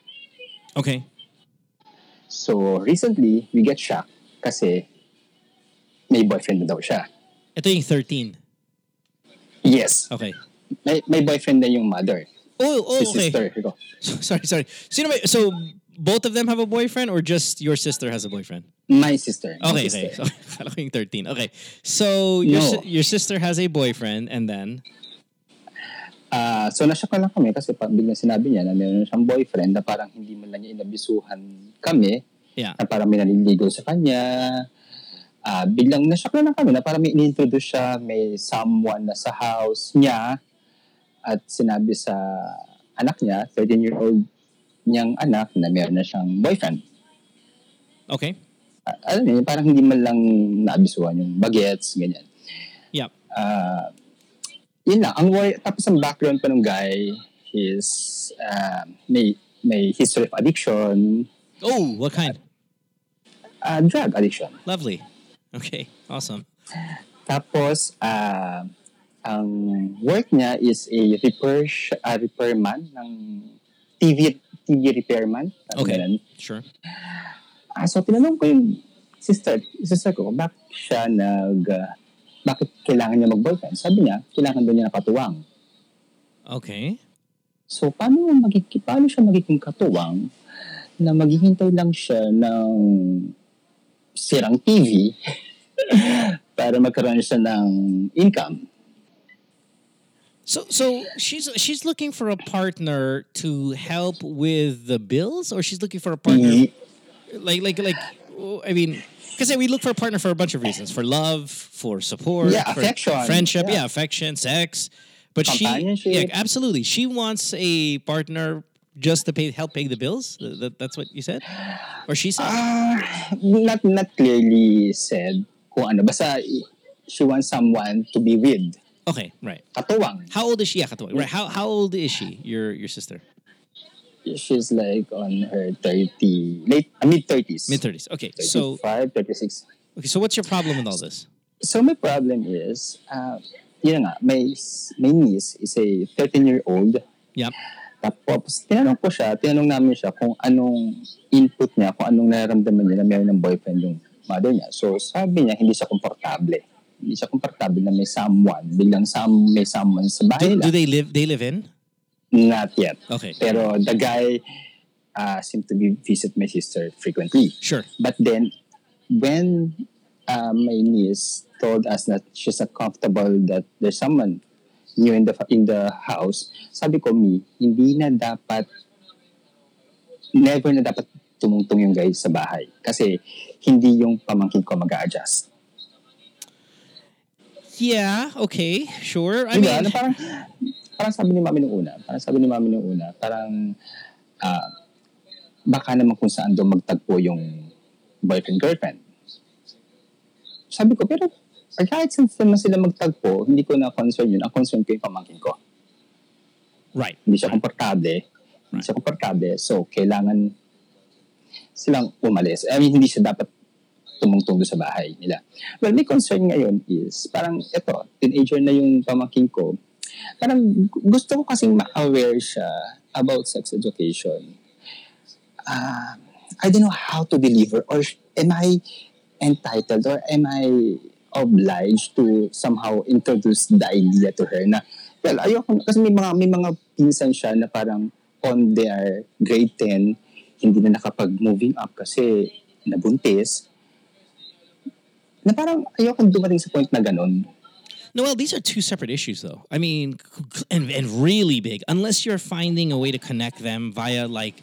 Okay. So, recently, we get shocked kasi may boyfriend na daw siya. Ito yung 13. Yes. Okay. May, may boyfriend na yung mother. Oh, oh si okay. sister. Ko. Sorry, sorry. So, you know, so both of them have a boyfriend or just your sister has a boyfriend? My sister. my Okay, sister. okay. So, akala ko yung 13. Okay. So, your, No. si- your sister has a boyfriend and then? Ah, so, nashock na lang kami kasi biglang sinabi niya na meron siyang boyfriend na parang hindi man lang niya inabisuhan kami Yeah. na parang may naliligaw sa kanya. Ah, biglang nashock na lang kami na parang may inintroduce siya, may someone na sa house niya at sinabi sa anak niya, 13-year-old niyang anak na meron na siyang boyfriend. Okay. Ah, alam niyo, parang hindi man lang naabisuhan yung bagets, ganyan. Yeah. Ah, yun lang. Ang wor- tapos ang background pa ng guy is ah, may may history of addiction, Oh, what kind? ah, drug addiction. Lovely. Okay. Awesome. Tapos, ah, ang work niya is a repair, sh- a repairman ng TV TV repairman. Okay. ganun. Sure. Ah, so tinanong ko yung sister, sister ko, bakit siya nag, ah, bakit kailangan niya mag-boyfriend? Sabi niya, kailangan daw niya ng katuwang. Okay. So, paano, magiging, paano siya magiging katuwang na maghihintay lang siya ng sirang TV para magkaroon siya ng income. So so she's she's looking for a partner to help with the bills, or she's looking for a partner like like like I mean. Because we look for a partner for a bunch of reasons: for love, for support, Yeah, for affection. friendship, yeah. Yeah. affection, sex. But she, yeah, absolutely, she wants a partner just to pay, help pay the bills. That- that's what you said, or she said. Ah, not not clearly said kung ano. Basta she wants someone to be with. okay, right. Katuwang. How old is she? Yeah, katuwang. Right. How how old is she? Your your sister? She's like on her 30, late, uh, mid-30s. Mid thirties. Okay, so 35, 36. okay, so what's your problem with all this? So my problem is, uh, yun nga, my, my niece is a 13-year-old. Yep. Tapos, tinanong ko siya, tinanong namin siya kung anong input niya, kung anong nararamdaman niya na meron ng boyfriend yung mother niya. So, sabi niya, hindi siya komportable. Hindi siya komportable na may someone, biglang some, may someone sa bahay Do, lang. do they live? They live in? Not yet. Okay. Pero the guy uh, seemed to be visit my sister frequently. Sure. But then, when uh, my niece told us that she's not comfortable that there's someone new in the in the house, sabi ko, mi, hindi na dapat, never na dapat tumungtong yung guy sa bahay. Kasi hindi yung pamangkin ko mag-a-adjust. Yeah. Okay. Sure. I Diba? mean, Ano, parang, parang sabi ni mami nung una, parang sabi ni mami nung una, parang ah, baka naman kung saan doon magtagpo yung boyfriend-girlfriend. Sabi ko, pero ay, kahit saan naman sila magtagpo, hindi ko na concern yun. Ang concern ko yung pamangkin ko. right. Hindi siya komportable. Hindi siya komportable. So, kailangan silang umalis. I mean, hindi siya dapat tumungtong doon sa bahay nila. Well, may concern ngayon is, parang ito, teenager na yung pamangkin ko, parang gu- gusto ko kasing ma-aware siya about sex education. Ah, I don't know how to deliver or am I entitled or am I obliged to somehow introduce the idea to her na well ayoko kasi may mga may mga pinsan siya na parang on their grade 10 hindi na nakapag moving up kasi nabuntis na parang ayoko dumating sa point na ganun Noel, these are two separate issues, though. I mean, and, and really big. Unless you're finding a way to connect them via like,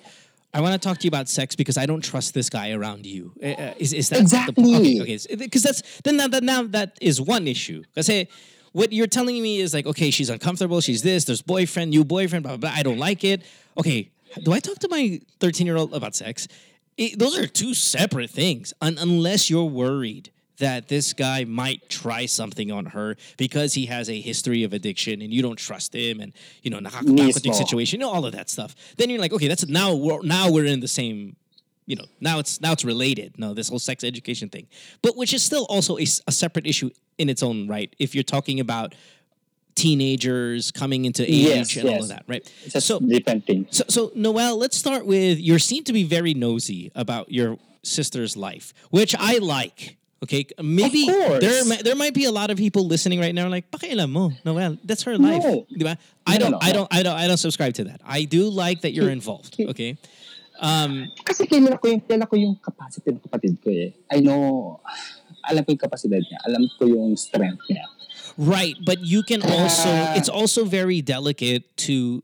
I want to talk to you about sex because I don't trust this guy around you. Uh, uh, is is that Exactly. The, okay, okay. Because that's then that, that now that is one issue. Because hey, what you're telling me is like, okay, she's uncomfortable. She's this. There's boyfriend, new boyfriend. Blah blah. blah. I don't like it. Okay, do I talk to my 13 year old about sex? It, those are two separate things. Un- unless you're worried that this guy might try something on her because he has a history of addiction and you don't trust him and you know Mismo. situation, you know, all of that stuff. Then you're like, okay, that's now we're now we're in the same, you know, now it's now it's related. No, this whole sex education thing, but which is still also a separate issue in its own right. If you're talking about teenagers coming into age Yes, and all of that, right? it's a So different thing so, so Noel, let's start with you seem to be very nosy about your sister's life, which I like. Okay, maybe there there might be a lot of people listening right now like, "Pakialam mo, Noel, that's her life." No. Diba? I don't no, I no. don't I don't I don't subscribe to that. I do like that you're involved, okay? Um kasi kilala ko yung kilala ko yung capacity ng kapatid ko eh I know alam ko yung kapasidad niya alam ko yung strength niya Right, but you can also it's also very delicate to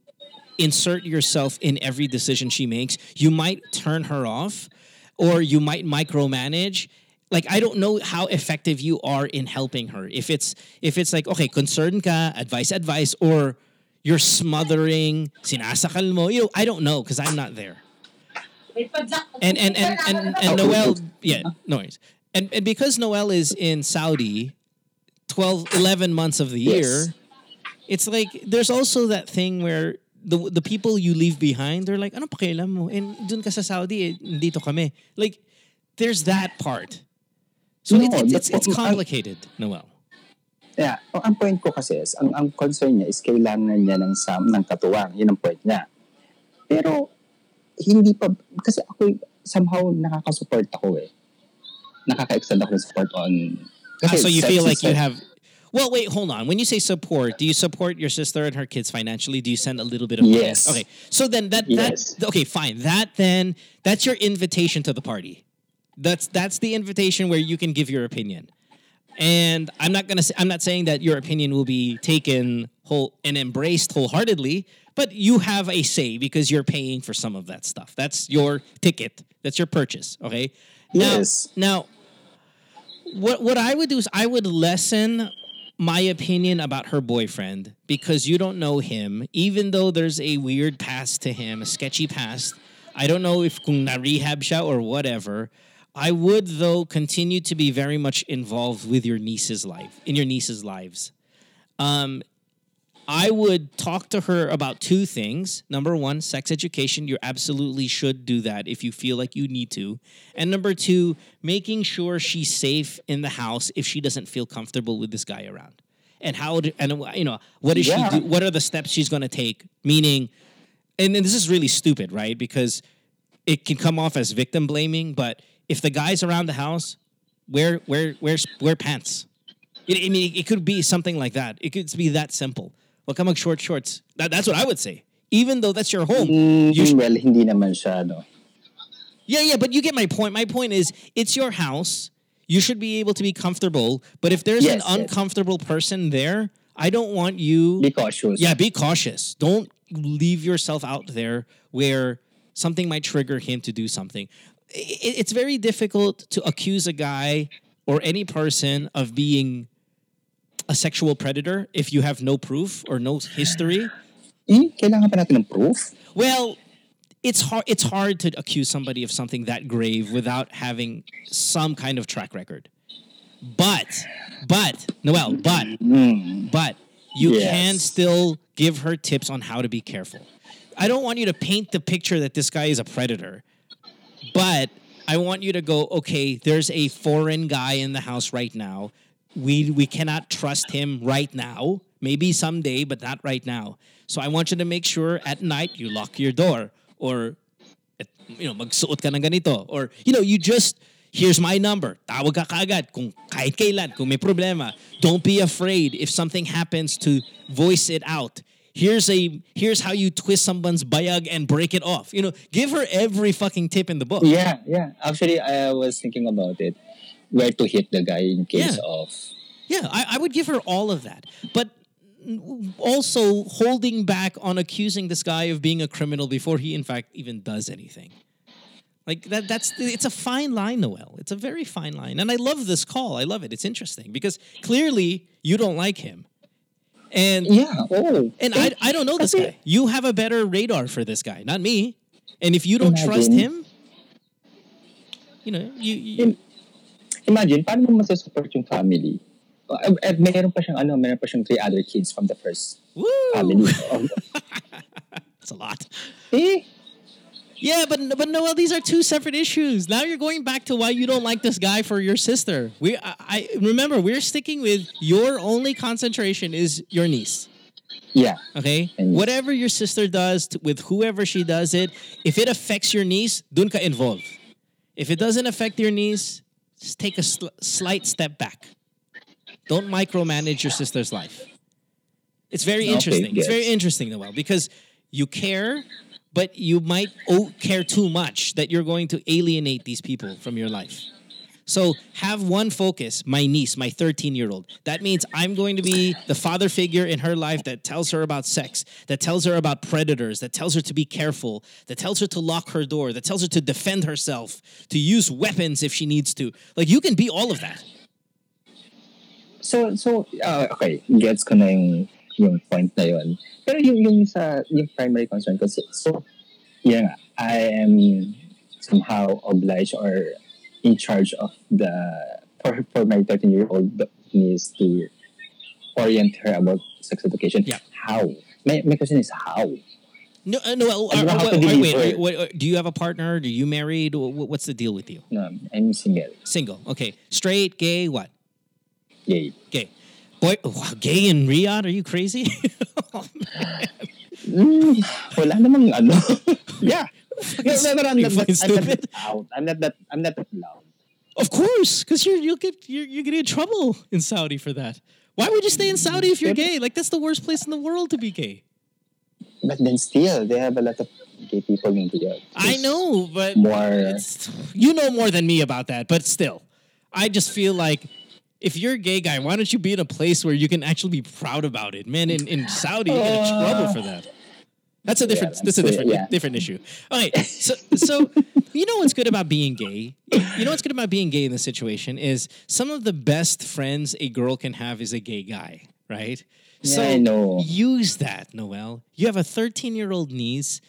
insert yourself in every decision she makes. You might turn her off or you might micromanage. Like I don't know how effective you are in helping her. If it's if it's like okay, concern ka, advice advice or you're smothering, sinasakal mo. You know, I don't know because I'm not there. And and and and, and Noel, yeah, no worries. And and because Noel is in Saudi, 12, 11 months of the year, Yes. year, it's like there's also that thing where the the people you leave behind, they're like, ano pakialam mo? And dun ka sa Saudi, eh, dito kami. Like, there's that part. So No, it's, it's, it's, it's complicated, Noel. Yeah, ang ang point ko kasi is, ang, ang concern niya is kailangan niya ng, sam, ng katuwang. Yun ang point niya. Pero, hindi pa, kasi ako somehow nakaka-support ako eh. Nakaka-extend ako ng support on, Ah, so you feel like you have. Well, wait, hold on. When you say support, do you support your sister and her kids financially? Do you send a little bit of money? Yes. Okay. So then that Yes. that okay, fine. That then that's your invitation to the party. That's that's the invitation where you can give your opinion. And I'm not gonna say, I'm not saying that your opinion will be taken whole and embraced wholeheartedly, but you have a say because you're paying for some of that stuff. That's your ticket. That's your purchase. Okay. Now, Yes. now, what what I would do is I would lessen my opinion about her boyfriend because you don't know him. Even though there's a weird past to him, a sketchy past. I don't know if kung na rehab siya or whatever. I would though continue to be very much involved with your niece's life in your niece's lives. Um, I would talk to her about two things. Number one, sex education. You absolutely should do that if you feel like you need to. And number two, making sure she's safe in the house if she doesn't feel comfortable with this guy around. And how, do, and you know, what is Yeah. she do? What are the steps she's going to take? Meaning, and, and this is really stupid, right? Because it can come off as victim blaming, but if the guy's around the house, wear wear wear wear pants. It, I mean, it could be something like that. It could be that simple. Well, come on, short shorts. That, that's what I would say. Even though that's your home, Mm, you sh- well, hindi naman siya, no. yeah, yeah. But you get my point. My point is, it's your house. You should be able to be comfortable. But if there's Yes, an yes. uncomfortable person there, I don't want you. Be cautious. Yeah, be cautious. Don't leave yourself out there where something might trigger him to do something. It's very difficult to accuse a guy or any person of being a sexual predator if you have no proof or no history. Eh, kailangan pa natin ng proof? Well, it's hard. It's hard to accuse somebody of something that grave without having some kind of track record. But, but Noel, but, Mm. but you Yes. can still give her tips on how to be careful. I don't want you to paint the picture that this guy is a predator, but I want you to go. Okay, there's a foreign guy in the house right now. We we cannot trust him right now. Maybe someday, but not right now. So I want you to make sure at night you lock your door or you know magsuot ka ng ganito or you know you just here's my number. Tawag ka kaagad kung kahit kailan kung may problema. Don't be afraid if something happens to voice it out. Here's a here's how you twist someone's bayag and break it off. You know, give her every fucking tip in the book. Yeah, yeah. Actually, I was thinking about it. Where to hit the guy in case Yeah. of... Yeah, I, I would give her all of that. But also holding back on accusing this guy of being a criminal before he in fact even does anything. Like that that's it's a fine line, Noel. It's a very fine line. And I love this call. I love it. It's interesting because clearly you don't like him. And Yeah, oh. and I I don't know this guy. You have a better radar for this guy, not me. And if you don't trust him, you know, you, you Imagine, paano mo masasupport yung family? Eh, meron pa siyang, ano, meron pa siyang three other kids from the first woo! family. Oh, That's a lot. eh, Yeah, but but Noel, these are two separate issues. Now you're going back to why you don't like this guy for your sister. We, I, I remember we're sticking with your only concentration is your niece. yeah. Okay, And- whatever your sister does to, with whoever she does it, if it affects your niece, dun ka involved. If it doesn't affect your niece, just take a sl- slight step back. Don't micromanage your sister's life. It's very Okay, interesting. It's very yes. interesting, Noel, because you care, but you might care too much that you're going to alienate these people from your life. So have one focus, my niece, my 13 year old. That means I'm going to be the father figure in her life that tells her about sex, that tells her about predators, that tells her to be careful, that tells her to lock her door, that tells her to defend herself, to use weapons if she needs to. Like you can be all of that. So, so, uh, okay, gets ko yung point na yun. Pero yung, yung sa, yung primary concern ko, so- so, yeah I am somehow obliged or in charge of the, for, for my 13-year-old niece to orient her about sex education. Yeah. How? My, my question is how? No, uh, no. Uh, uh, wait, wait, Do you have a partner? Are you married? Wh- wh- What's the deal with you? No, I'm single. Single. Okay. Straight, gay, what? Gay. Gay. Boy, wow, gay in Riyadh? Are you crazy? Mm, wala namang ano. yeah. Yeah, but I'm You not, that, I'm not that loud. I'm not that, I'm not that loud. Of course, because you're you'll get you're, you're getting in trouble in Saudi for that. Why would you stay in Saudi if you're gay? Like that's the worst place in the world to be gay. But then still, they have a lot of gay people in Riyadh. I know, but More- you know more than me about that. But still, I just feel like if you're a gay guy, why don't you be in a place where you can actually be proud about it? Man, in, in Saudi, you get in uh, trouble for that. That's a different. Yeah, that's a different yeah. different issue. Okay, so so you know what's good about being gay? You know what's good about being gay in this situation is some of the best friends a girl can have is a gay guy, right? Yeah, I know. use that, Noel. You have a 13 year old niece,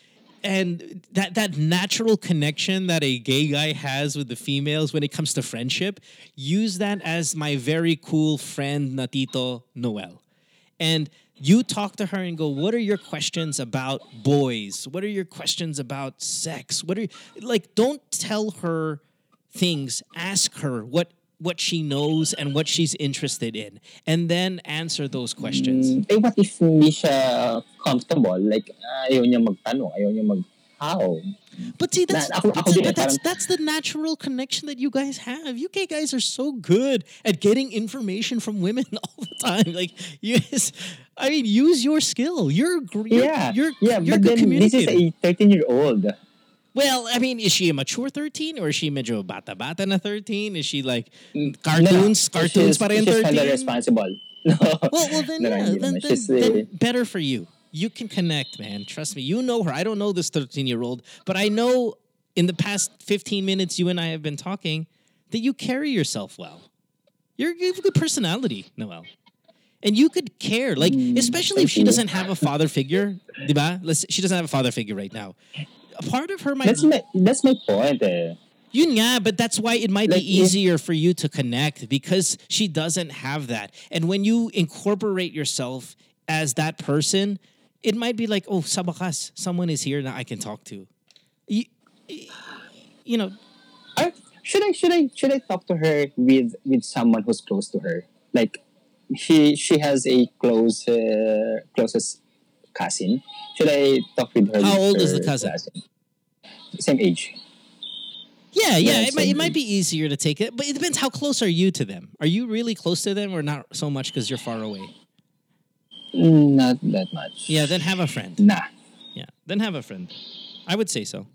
and that that natural connection that a gay guy has with the females when it comes to friendship, use that as my very cool friend Natito Noel. And you talk to her and go, What are your questions about boys? What are your questions about sex? What are you, like, don't tell her things. Ask her what what she knows and what she's interested in, and then answer those questions. Mm, eh, what if hindi siya comfortable? Like, ayaw niya magtanong, ayaw niya mag, how? But see, that's Na- ako- that's, ako that's that's the natural connection that you guys have. You gay guys are so good at getting information from women all the time. Like, yes, I mean, use your skill. You're gr- you're, yeah, you're yeah, you're but good then this is a 13-year-old. Well, I mean, is she a mature 13 or is she medyo bata-bata na 13? Is she like No, no, cartoons, cartoons she's, pa rin she's 13? kinda responsible. No. Well, well then, No, yeah, then, then, She's, then better for you. You can connect, man. Trust me. You know her. I don't know this 13 year old, but I know in the past 15 minutes you and I have been talking that you carry yourself well. You're, you have a good personality, Noel. And you could care, like especially if she Mm, doesn't have a father figure, diba? Let's, she doesn't have a father figure right now. Part of her might That's my, that's my point eh. yun nga, but that's why it might Like, be easier for you to connect because she doesn't have that. And when you incorporate yourself as that person, it might be like, oh, sabakas, someone is here that I can talk to. You, you know, I, should I should I should I talk to her with with someone who's close to her? Like she she has a close uh, closest cousin. Should I talk with her? How old is the uh, cousin? Same age. yeah, yeah, Yeah, it, might, it might be easier to take it, but it depends how close are you to them. Are you really close to them or not so much because you're far away? Not that much. Yeah, then have a friend. Nah. Yeah, then have a friend. I would say so.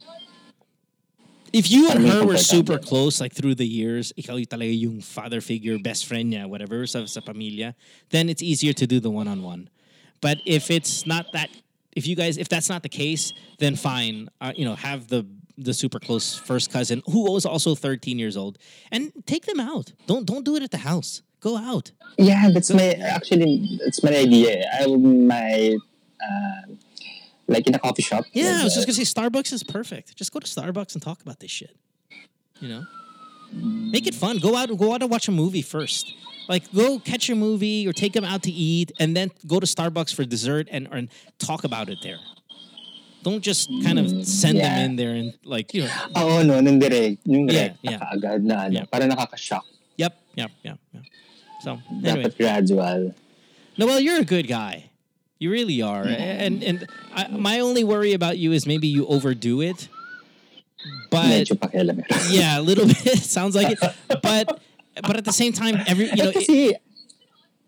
If you and her were super close, like through the years, ikaw talaga yung father figure, best friend niya, whatever, sa, sa pamilya, then it's easier to do the one-on-one. But if it's not that, if you guys, if that's not the case, then fine. Uh, you know, have the the super close first cousin who was also 13 years old, and take them out. Don't don't do it at the house. Go out. Yeah, that's my actually that's my idea. I might uh, like in a coffee shop. Yeah, I was just gonna say Starbucks is perfect. Just go to Starbucks and talk about this shit. You know, make it fun. Go out and go out and watch a movie first. Like go catch a movie or take them out to eat, and then go to Starbucks for dessert and and talk about it there. Don't just kind of send them in there and like you know. Oo, no, nung direct, Yeah, direct, yeah. kaagad na ano, Yeah. para nakaka-shock. Yep, yep, yep, yep. So anyway, Dapat gradual. Noel, you're a good guy. You really are. And and I, my only worry about you is maybe you overdo it. But yeah, a little bit sounds like it. But but at the same time, every you know, kasi,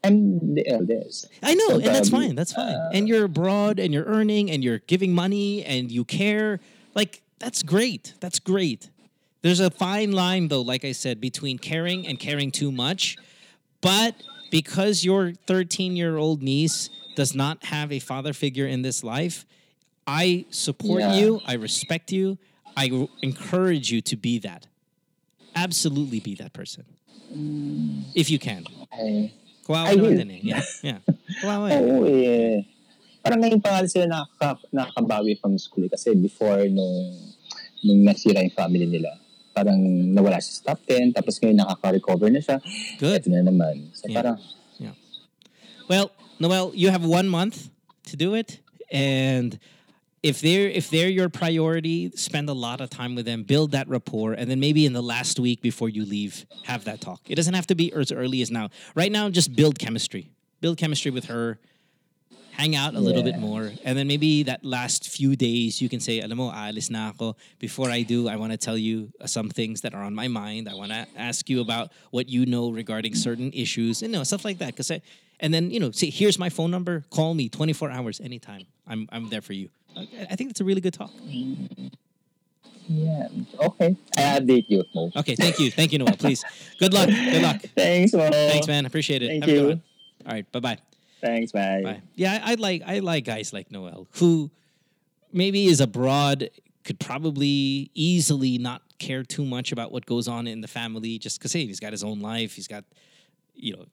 I'm the eldest. I know, So and that's probably, fine. That's fine. and you're abroad, and you're earning, and you're giving money, and you care. Like that's great. That's great. There's a fine line, though, like I said, between caring and caring too much. But because your 13 year old niece does not have a father figure in this life, I support Yeah. you. I respect you. I encourage you to be that. Absolutely be that person. If you can. Ay, Kawawa I naman will. din eh. Yeah. Yeah. Kawawa eh. Oo eh. Parang ngayon pa nga sila nakaka, nakakabawi from school eh. Kasi before nung, nung nasira yung family nila, parang nawala siya sa top 10, tapos ngayon nakaka-recover na siya. Good. Ito na naman. So Yeah. parang, Well, Noel, you have one month to do it, and if they're if they're your priority, spend a lot of time with them, build that rapport, and then maybe in the last week before you leave, have that talk. It doesn't have to be as early as now. Right now, just build chemistry. Build chemistry with her. Hang out a little bit more, and then maybe that last few days you can say, "Alam mo, aalis na ako. Before I do, I want to tell you some things that are on my mind. I want to ask you about what you know regarding certain issues, and you know stuff like that." Because And then you know, see, here's my phone number. Call me 24 hours anytime. I'm I'm there for you. I I think that's a really good talk. Yeah. Okay. I update you. Okay, thank you, thank you, Noel. Please, good luck, good luck. Thanks, Mo. Thanks, man. Appreciate it. Thank Have a good you. one. All right, bye bye. Thanks, bye. Bye. Yeah, I, I like I like guys like Noel who maybe is abroad, could probably easily not care too much about what goes on in the family, just because hey, he's got his own life, he's got you know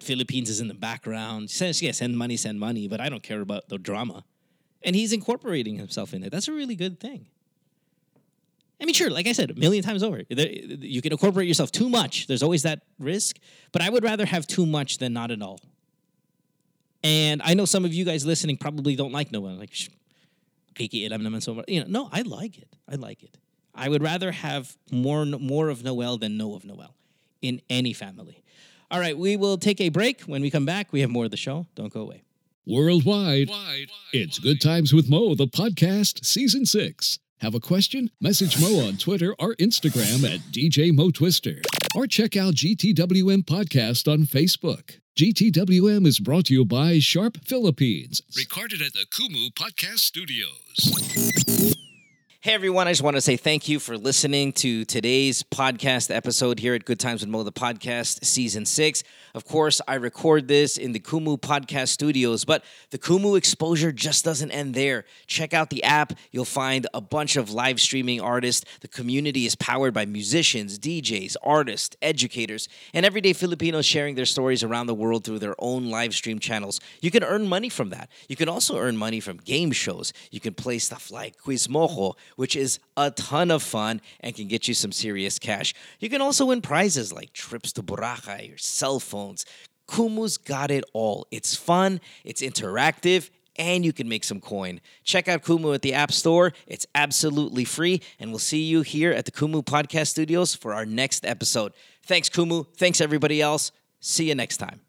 Philippines is in the background. He says, yeah, send money, send money, but I don't care about the drama. And he's incorporating himself in it. That's a really good thing. I mean, sure, like I said a million times over, you can incorporate yourself too much. There's always that risk, but I would rather have too much than not at all. And I know some of you guys listening probably don't like Noel. Like, "Shh, kikialam naman so much." You know, no, I like it. I like it. I would rather have more more of Noel than no of Noel in any family. All right, we will take a break. When we come back, we have more of the show. Don't go away. Worldwide, it's Good Times with Mo, the podcast, Season 6. Have a question? Message Mo on Twitter or Instagram at DJ Mo Twister. Or check out GTWM Podcast on Facebook. GTWM is brought to you by Sharp Philippines. Recorded at the Kumu Podcast Studios. Hey everyone, I just want to say thank you for listening to today's podcast episode here at Good Times with Mo, the podcast, season six. Of course, I record this in the Kumu podcast studios, but the Kumu exposure just doesn't end there. Check out the app. You'll find a bunch of live streaming artists. The community is powered by musicians, DJs, artists, educators, and everyday Filipinos sharing their stories around the world through their own live stream channels. You can earn money from that. You can also earn money from game shows. You can play stuff like Quiz Mojo, which is a ton of fun and can get you some serious cash. You can also win prizes like trips to Boracay or cell phones. Kumu's got it all. It's fun, it's interactive, and you can make some coin. Check out Kumu at the App Store. It's absolutely free, and we'll see you here at the Kumu Podcast Studios for our next episode. Thanks, Kumu. Thanks, everybody else. See you next time.